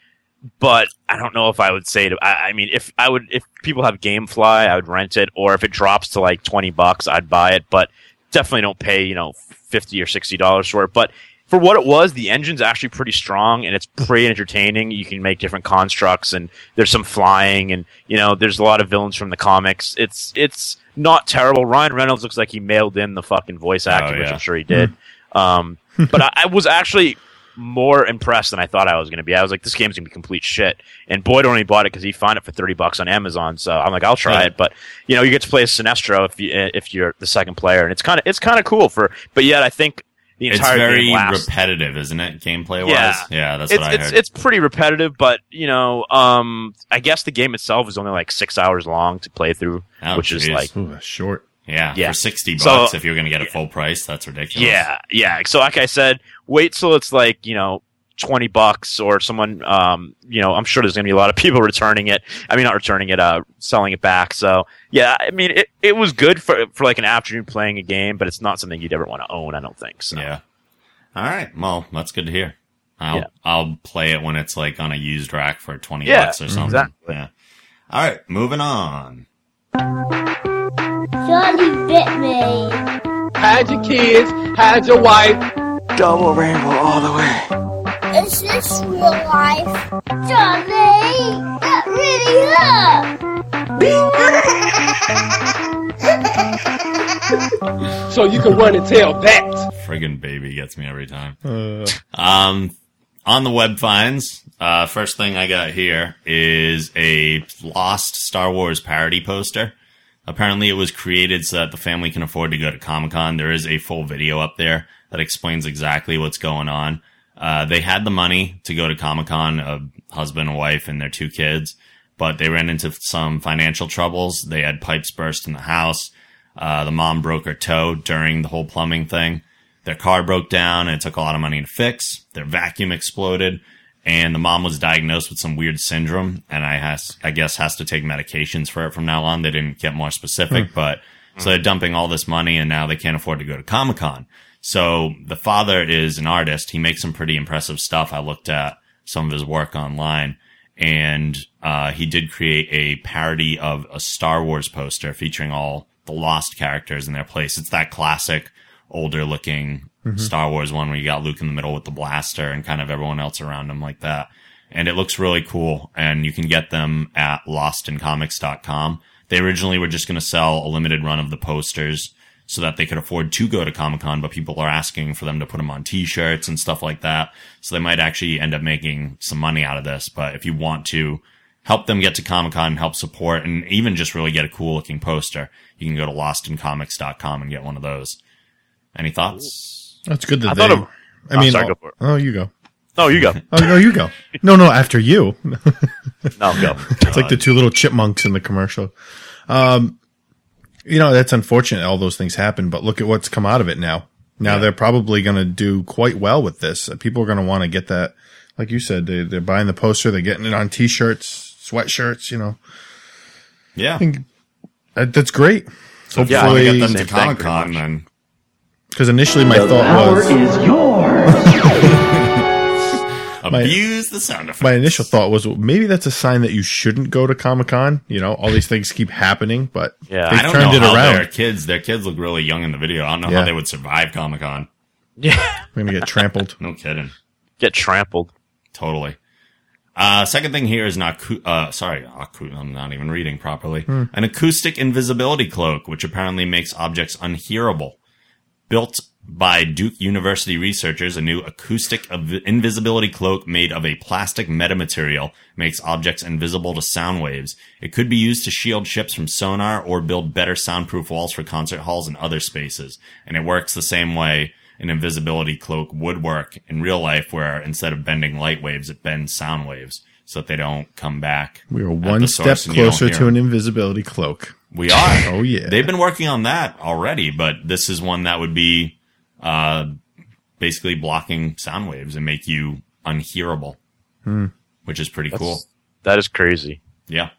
But I don't know if I would say to. I, I mean, if I would, if people have GameFly, I would rent it, or if it drops to like twenty bucks, I'd buy it. But definitely don't pay you know fifty or sixty dollars for it. But for what it was, the engine's actually pretty strong and it's pretty entertaining. You can make different constructs and there's some flying and you know there's a lot of villains from the comics. It's it's not terrible. Ryan Reynolds looks like he mailed in the fucking voice acting, which yeah. I'm sure he did. Um, but I, I was actually more impressed than I thought I was going to be. I was like, this game's going to be complete shit. And Boyd only bought it because he found it for 30 bucks on Amazon. So I'm like, I'll try Yeah. it. But, you know, you get to play as Sinestro if, you, if you're the second player. And it's kind of, it's kind of cool for, but yet I think the It's entire very game lasts. repetitive, isn't it? Gameplay wise. Yeah. Yeah, that's it's, what I it's, heard. it's pretty repetitive, but you know, um, I guess the game itself is only like six hours long to play through, Oh, which is like, Ooh, short. yeah, yeah. for sixty So- bucks if you're going to get a full price, that's ridiculous. Yeah, yeah. So like I said, wait till it's like, you know, 20 bucks or someone, um, you know, I'm sure there's going to be a lot of people returning it. I mean, not returning it, uh, selling it back. So yeah, I mean, it, it was good for, for like an afternoon playing a game, but it's not something you'd ever want to own. I don't think so. Yeah. All right. Well, that's good to hear. I'll Yeah. I'll play it when it's like on a used rack for twenty Yeah, bucks or something. exactly. Yeah. All right, moving on. Charlie bit me. Hide your kids, hide your wife. Double rainbow all the way. Is this real life? Charlie, that really hurt. So you can run and tell that. Friggin' baby gets me every time. Uh, Um, on the web finds, uh, first thing I got here is a lost Star Wars parody poster Apparently, it was created so that the family can afford to go to Comic Con. There is a full video up there that explains exactly what's going on. Uh, they had the money to go to Comic Con, a husband, a wife, and their two kids, but they ran into some financial troubles. They had pipes burst in the house. Uh, the mom broke her toe during the whole plumbing thing. Their car broke down and it took a lot of money to fix. Their vacuum exploded and the mom was diagnosed with some weird syndrome and I has, I guess has to take medications for it from now on. They didn't get more specific, Hmm. but so they're dumping all this money and now they can't afford to go to Comic Con. So the father is an artist. He makes some pretty impressive stuff. I looked at some of his work online and uh, he did create a parody of a Star Wars poster featuring all the lost characters in their place. It's that classic older looking Star Wars one where you got Luke in the middle with the blaster and kind of everyone else around him like that. And it looks really cool. And you can get them at lostincomics.com. They originally were just going to sell a limited run of the posters so that they could afford to go to Comic Con, but people are asking for them to put them on t-shirts and stuff like that. So they might actually end up making some money out of this. But if you want to help them get to Comic Con, help support, and even just really get a cool looking poster, you can go to lostincomics.com and get one of those. Any thoughts? That's good that I they. thought of- I mean, sorry, oh, go for it. oh, you go. No, you go. Oh, no, you go. No, no, after you. No, go. It's like the two little chipmunks in the commercial. Um, you know, that's unfortunate. All those things happen, but look at what's come out of it now. Now they're probably going to do quite well with this. Uh, people are going to want to get that. Like you said, they, they're buying the poster, they're getting it on t-shirts, sweatshirts, you know, Yeah. that, that's great. So if you want to get them to thing, Comic Con then Because initially my thought was, is yours. abuse the sound effects. my initial thought was well, maybe that's a sign that you shouldn't go to Comic Con. You know, all these things keep happening, but Yeah. they I don't turned know it how their around. kids, their kids look really young in the video. I don't know Yeah. how they would survive Comic Con. Yeah. We're gonna get trampled. No kidding. Get trampled. Totally. Uh, second thing here is an acou- uh, sorry, acou- I'm not even reading properly. An acoustic invisibility cloak, which apparently makes objects unhearable. Built by Duke University researchers, a new acoustic invisibility cloak made of a plastic metamaterial makes objects invisible to sound waves. It could be used to shield ships from sonar or build better soundproof walls for concert halls and other spaces. And it works the same way an invisibility cloak would work in real life, where instead of bending light waves, it bends sound waves so that they don't come back. We are one step source and you don't closer to an invisibility cloak. We are. Oh, yeah. They've been working on that already, but this is one that would be uh, basically blocking sound waves and make you unhearable, which is pretty cool. That is crazy. Yeah.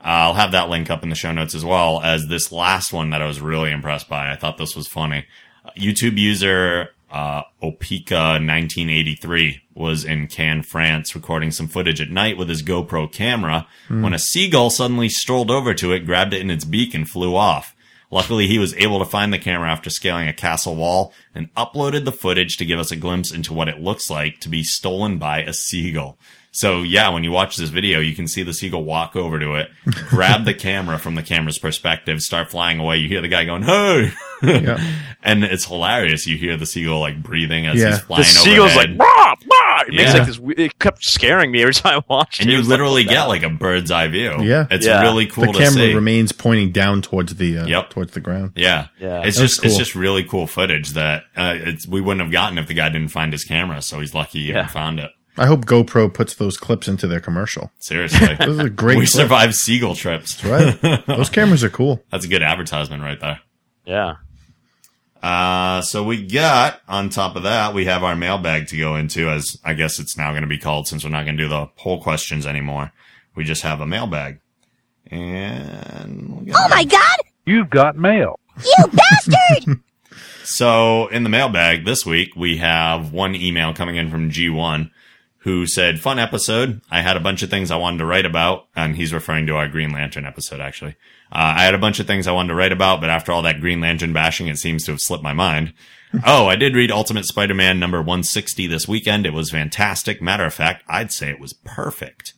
Uh, I'll have that link up in the show notes as well as this last one that I was really impressed by. I thought this was funny. Uh, YouTube user uh, Opika1983 was in Cannes, France, recording some footage at night with his GoPro camera when a seagull suddenly strolled over to it, grabbed it in its beak, and flew off. Luckily, he was able to find the camera after scaling a castle wall and uploaded the footage to give us a glimpse into what it looks like to be stolen by a seagull. So yeah, when you watch this video, you can see the seagull walk over to it, grab the camera from the camera's perspective, start flying away. You hear the guy going, "Hey!" Yeah. and it's hilarious. You hear the seagull like breathing as Yeah. he's The flying The seagull's overhead. like, bah, bah! It makes Yeah. like this. It kept scaring me every time I watched and it. It you was like, literally what the get like a bird's eye view. Yeah. it's Yeah. really cool the to camera see. remains pointing down towards the uh, Yep. towards the ground. Yeah, Yeah. It's That's just it's just really cool footage that uh, it's we wouldn't have gotten if the guy didn't find his camera. So he's lucky he Yeah. even found it. I hope GoPro puts those clips into their commercial. Seriously, Those are great. we clips, survived seagull trips. right? Those cameras are cool. That's a good advertisement right there. Yeah. Uh, so we got on top of that, we have our mailbag to go into, as I guess it's now going to be called since we're not going to do the poll questions anymore. We just have a mailbag, and we got- Oh my god! You've got mail. You bastard! So in the mailbag this week, we have one email coming in from G1 who said, fun episode. I had a bunch of things I wanted to write about. And he's referring to our Green Lantern episode, actually. Uh, I had a bunch of things I wanted to write about, but after all that Green Lantern bashing, it seems to have slipped my mind. oh, I did read Ultimate Spider-Man number 160 this weekend. It was fantastic. Matter of fact, I'd say it was perfect.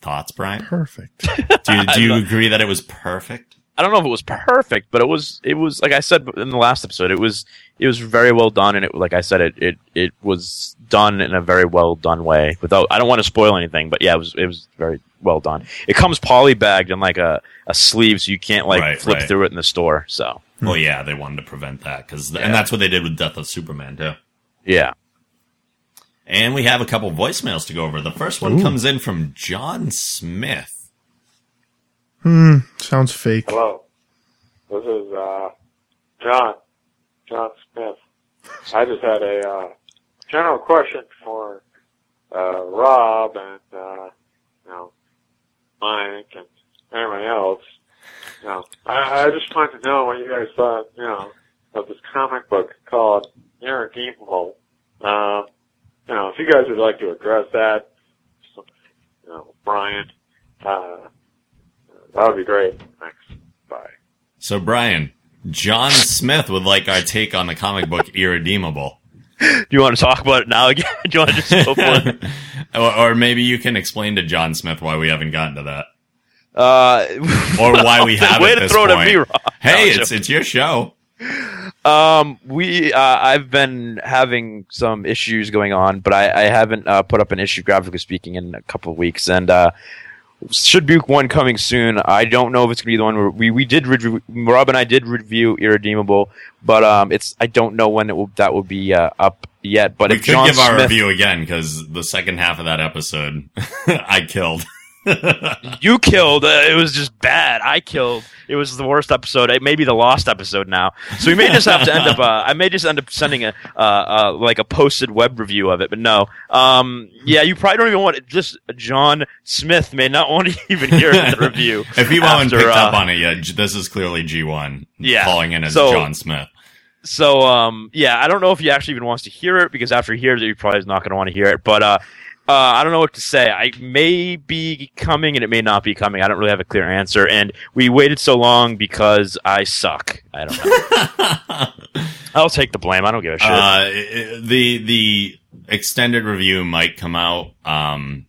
Thoughts, Bryan? Perfect. Do do you agree that it was perfect? I don't know if it was perfect, but it was it was like I said in the last episode. It was it was very well done, and it like I said, it it, it was done in a very well done way. Without I don't want to spoil anything, but yeah, it was it was very well done. It comes polybagged in like a, a sleeve, so you can't like Right, flip right. through it in the store. So Well, yeah, they wanted to prevent that because, Yeah. and that's what they did with Death of Superman too. yeah, And we have a couple voicemails to go over. The first one comes in from John Smith. Sounds fake. Hello. This is uh, John. John Smith. I just had a uh, general question for uh, Rob and uh, you know Mike and everybody else. You know, I, I just wanted to know what you guys thought. You know, of this comic book called Irredeemable. Uh, you know, if you guys would like to address that, you know, Bryan, uh, that would be great. Thanks. Bye. So, Bryan, John Smith would like our take on the comic book Irredeemable. do you want to talk about it now again? do you want to just go for it? or, or maybe you can explain to John Smith why we haven't gotten to that. Uh, Or why we haven't. way at to this throw it at point. me, Rob. Hey, No, it's, it's your show. Um, we uh, I've been having some issues going on, but I, I haven't uh, put up an issue, graphically speaking, in a couple of weeks, and uh, should be one coming soon. I don't know if it's gonna be the one where we we did review. Rob and I did review Irredeemable, but um, it's I don't know when it will that will be uh, up yet. But We if could John give our review again because the second half of that episode I killed. You killed, uh, it was just bad. I killed. It was the worst episode. It may be the lost episode now. So we may just have to end up. Uh, I may just end up sending a uh, uh, like a posted web review of it. But no, um, yeah, you probably don't even want it. Just John Smith may not want to even hear the review. If you haven't picked uh, up on it yet, this is clearly G1 Yeah. calling in as So- John Smith. So um, yeah, I don't know if he actually even wants to hear it because after he hears it, he probably is not going to want to hear it. But uh, uh, I don't know what to say. I may be coming and it may not be coming. I don't really have a clear answer. And we waited so long because I suck. I don't know. I'll take the blame. I don't give a shit. Uh, the the extended review might come out um,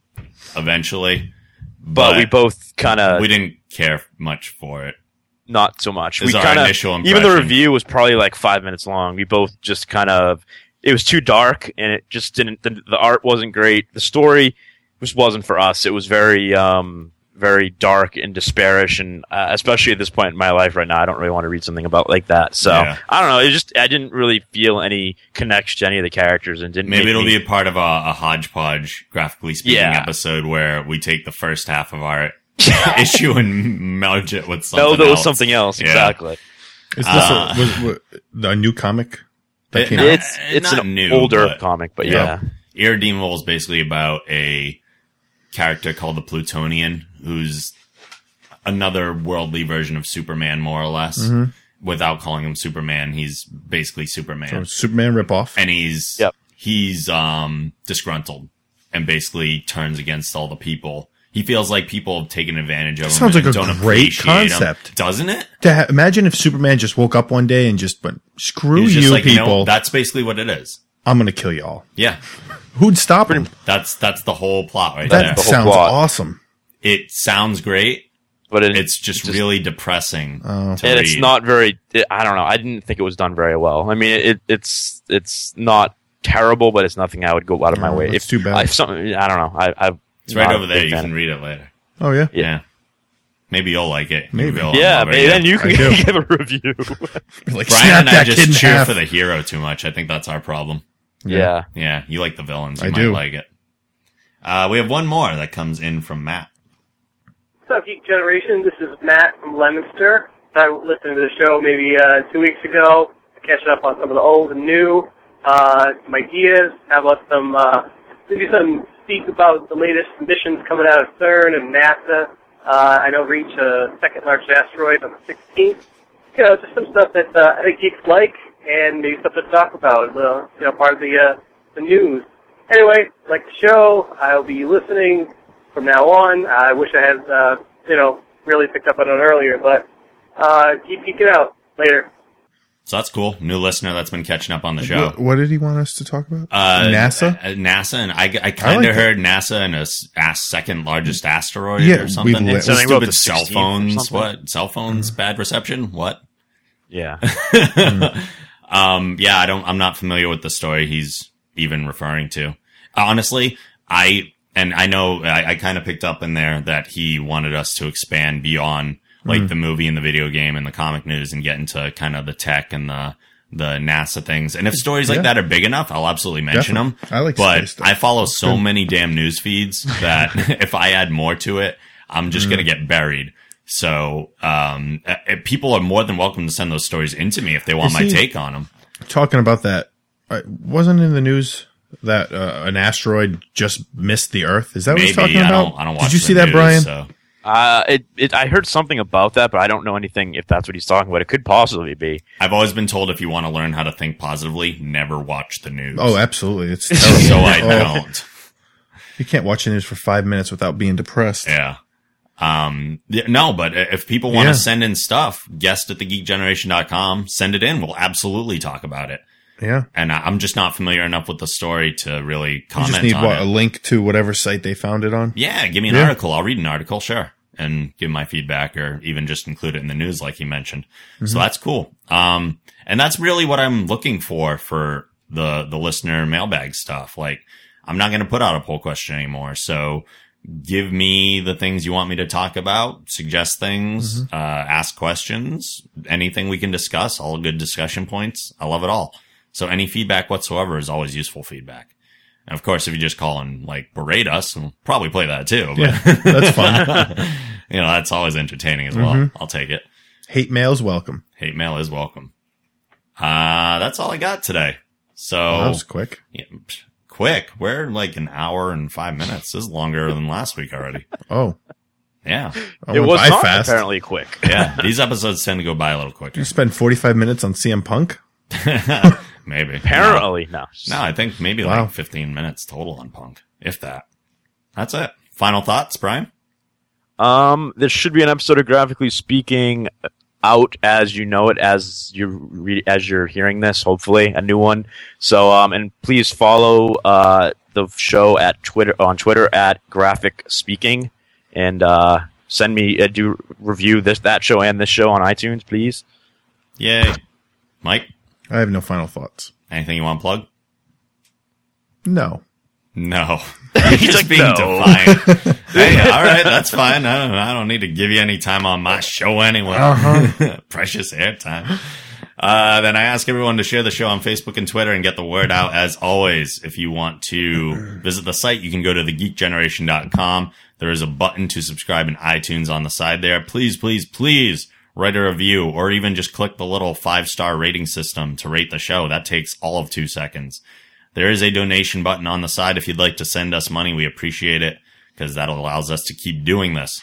eventually, but, we both kind of we didn't care much for it. not so much. Is we kind of even the review was probably like five minutes long. We both just kind of it was too dark and it just didn't. The, the art wasn't great. The story just wasn't for us. It was very um very dark and despairish, and uh, especially at this point in my life right now, I don't really want to read something about like that. So Yeah. I don't know. It just I didn't really feel any connection to any of the characters, and didn't Maybe it'll me- be a part of a, a hodgepodge, graphically speaking, Yeah. episode where we take the first half of our issue and merge it with something. no, that was else. something else Yeah. exactly. Is this Uh, a, was, was, a new comic that It- came out? It's it's not an new, older but- comic, but Yeah. yeah. Irredeemable is basically about a character called the Plutonian, who's another worldly version of Superman, more or less. Mm-hmm. Without calling him Superman, he's basically Superman, So Superman ripoff. and he's Yep. he's um disgruntled and basically turns against all the people. He feels like people have taken advantage of him. Sounds and like a don't great appreciate him. concept. doesn't it? To ha- imagine if Superman just woke up one day and just went, "Screw He's you, like, people! you know, that's basically what it is. I'm going to kill you all." Yeah, Who'd stop him? that's that's the whole plot right That there. the whole sounds plot. awesome. It sounds great. But it, It's just, really depressing. Oh. To and it's not very. It, I don't know. I didn't think it was done very well. I mean, it, it's it's not terrible, but it's nothing I would go out of my Oh, way. that's if too bad. If something, I don't know. I, I It's right over there. You can read it later. Oh yeah, Yeah. Maybe you'll like it. Maybe. you'll Yeah, love it, maybe then you can I give a review. like Bryan and I that kid in just cheer half. for the hero too much. I think that's our problem. yeah. Yeah, you like the villains. You I might do. like it. Uh, we have one more that comes in from Matt. What's up, Geek Generation? This is Matt from Leominster. I listened to the show maybe uh, two weeks ago, catching up on some of the old and new, uh, some ideas. How about some, uh, maybe some speak about the latest missions coming out of CERN and NASA. Uh, I know reach a second largest asteroid on the 16th. You know, just some stuff that uh, I think geeks like, and maybe stuff to talk about. Well, you know, part of the uh, the news. Anyway, like the show, I'll be listening from now on. I wish I had, uh, you know, really picked up on it earlier, but uh, keep geeking out. Later. So that's cool. New listener that's been catching up on the show. What, what did he want us to talk about? Uh, NASA. uh, NASA, and I, I kind like of that. heard NASA and a s- as second largest asteroid Yeah, or something. we've li- It's Something about stupid the cell phones. What cell phones? Bad reception. What? Yeah. um, yeah, I don't. I'm not familiar with the story he's even referring to. Honestly, I and I know I, I kind of picked up in there that he wanted us to expand beyond like Mhm. the movie and the video game and the comic news and get into kind of the tech and the the NASA things. And if stories like Yeah. that are big enough, I'll absolutely mention them. I like but. I follow so Good. many damn news feeds that if I add more to it, I'm just Mm. gonna get buried. So um, uh, people are more than welcome to send those stories into me if they want Is my he- take on them. Talking about that, wasn't in the news that uh, an asteroid just missed the Earth. Is that what he's Maybe. talking I about? don't- I don't Did you the see that, news, Bryan? so- Uh, it, it, I heard something about that, but I don't know anything if that's what he's talking about. It could possibly be. I've always been told if you want to learn how to think positively, never watch the news. Oh, absolutely. It's terrible. so I Oh. don't. You can't watch the news for five minutes without being depressed. Yeah. Um, yeah, no, but if people want to Yeah. send in stuff, guest at thegeekgeneration.com, send it in. We'll absolutely talk about it. Yeah. And I- I'm just not familiar enough with the story to really You comment just need what, a link to whatever site they found it on. Yeah, give me an Yeah. article. I'll read an article, sure, and give my feedback or even just include it in the news like you mentioned. Mhm. So that's cool. Um, and that's really what I'm looking for for the, the listener mailbag stuff. Like, I'm not going to put out a poll question anymore. So give me the things you want me to talk about, suggest things, uh, ask questions, anything we can discuss, all good discussion points. I love it all. So any feedback whatsoever is always useful feedback. And of course, if you just call and like berate us, we'll probably play that too. but- Yeah, that's fun. you know, that's always entertaining as well. Mhm. I'll take it. Hate mail is welcome. Hate mail is welcome. Uh, that's all I got today. So that was quick. Yeah, quick. We're like an hour and five minutes. This is longer than last week already. Oh, Yeah. I was by fast. apparently quick. Yeah. These episodes tend to go by a little quicker. You spend 45 minutes on CM Punk? Maybe. Apparently, no. No, I think maybe Wow. like 15 minutes total on Punk, if that. That's it. Final thoughts, Bryan? Um, there should be an episode of Graphically Speaking out as you know it as you re- as you're hearing this. Hopefully, a new one. So, um, and please follow uh the show at Twitter on Twitter at Graphic Speaking, and uh, send me uh, do review this that show and this show on iTunes, please. Yay. Mike, I have no final thoughts. anything you want to plug? No. No. He's just like, being "No." defiant. hey, all right, that's fine. I don't, I don't need to give you any time on my show anyway. Uh-huh. Precious airtime. Uh, then I ask everyone to share the show on Facebook and Twitter and get the word out. As always, if you want to visit the site, you can go to thegeekgeneration.com. There is a button to subscribe in iTunes on the side there. Please, please, please write a review or even just click the little five star rating system to rate the show. That takes all of two seconds. There is a donation button on the side if you'd like to send us money. We appreciate it because that allows us to keep doing this.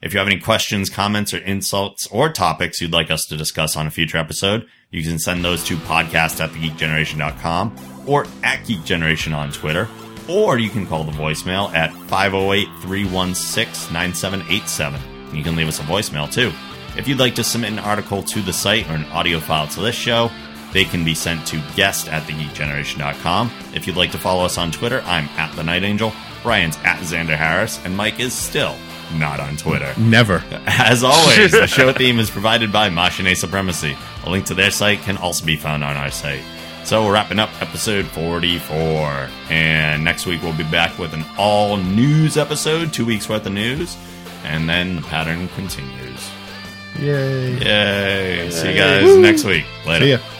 If you have any questions, comments, or insults or topics you'd like us to discuss on a future episode, you can send those to podcast at thegeekgeneration.com or at geekgeneration on Twitter, or you can call the voicemail at 508-316-9787. You can leave us a voicemail too. If you'd like to submit an article to the site or an audio file to this show, they can be sent to guest at thegeekgeneration.com. If you'd like to follow us on Twitter, I'm at the Night Angel, Bryan's at Xander Harris, and Mike is still not on Twitter. Never. As always, the show theme is provided by Machine Supremacy. A link to their site can also be found on our site. So we're wrapping up episode 44. And next week we'll be back with an all news episode, two weeks worth of news. And then the pattern continues. Yay. Yay. See you guys next week. Later. See ya. Bye.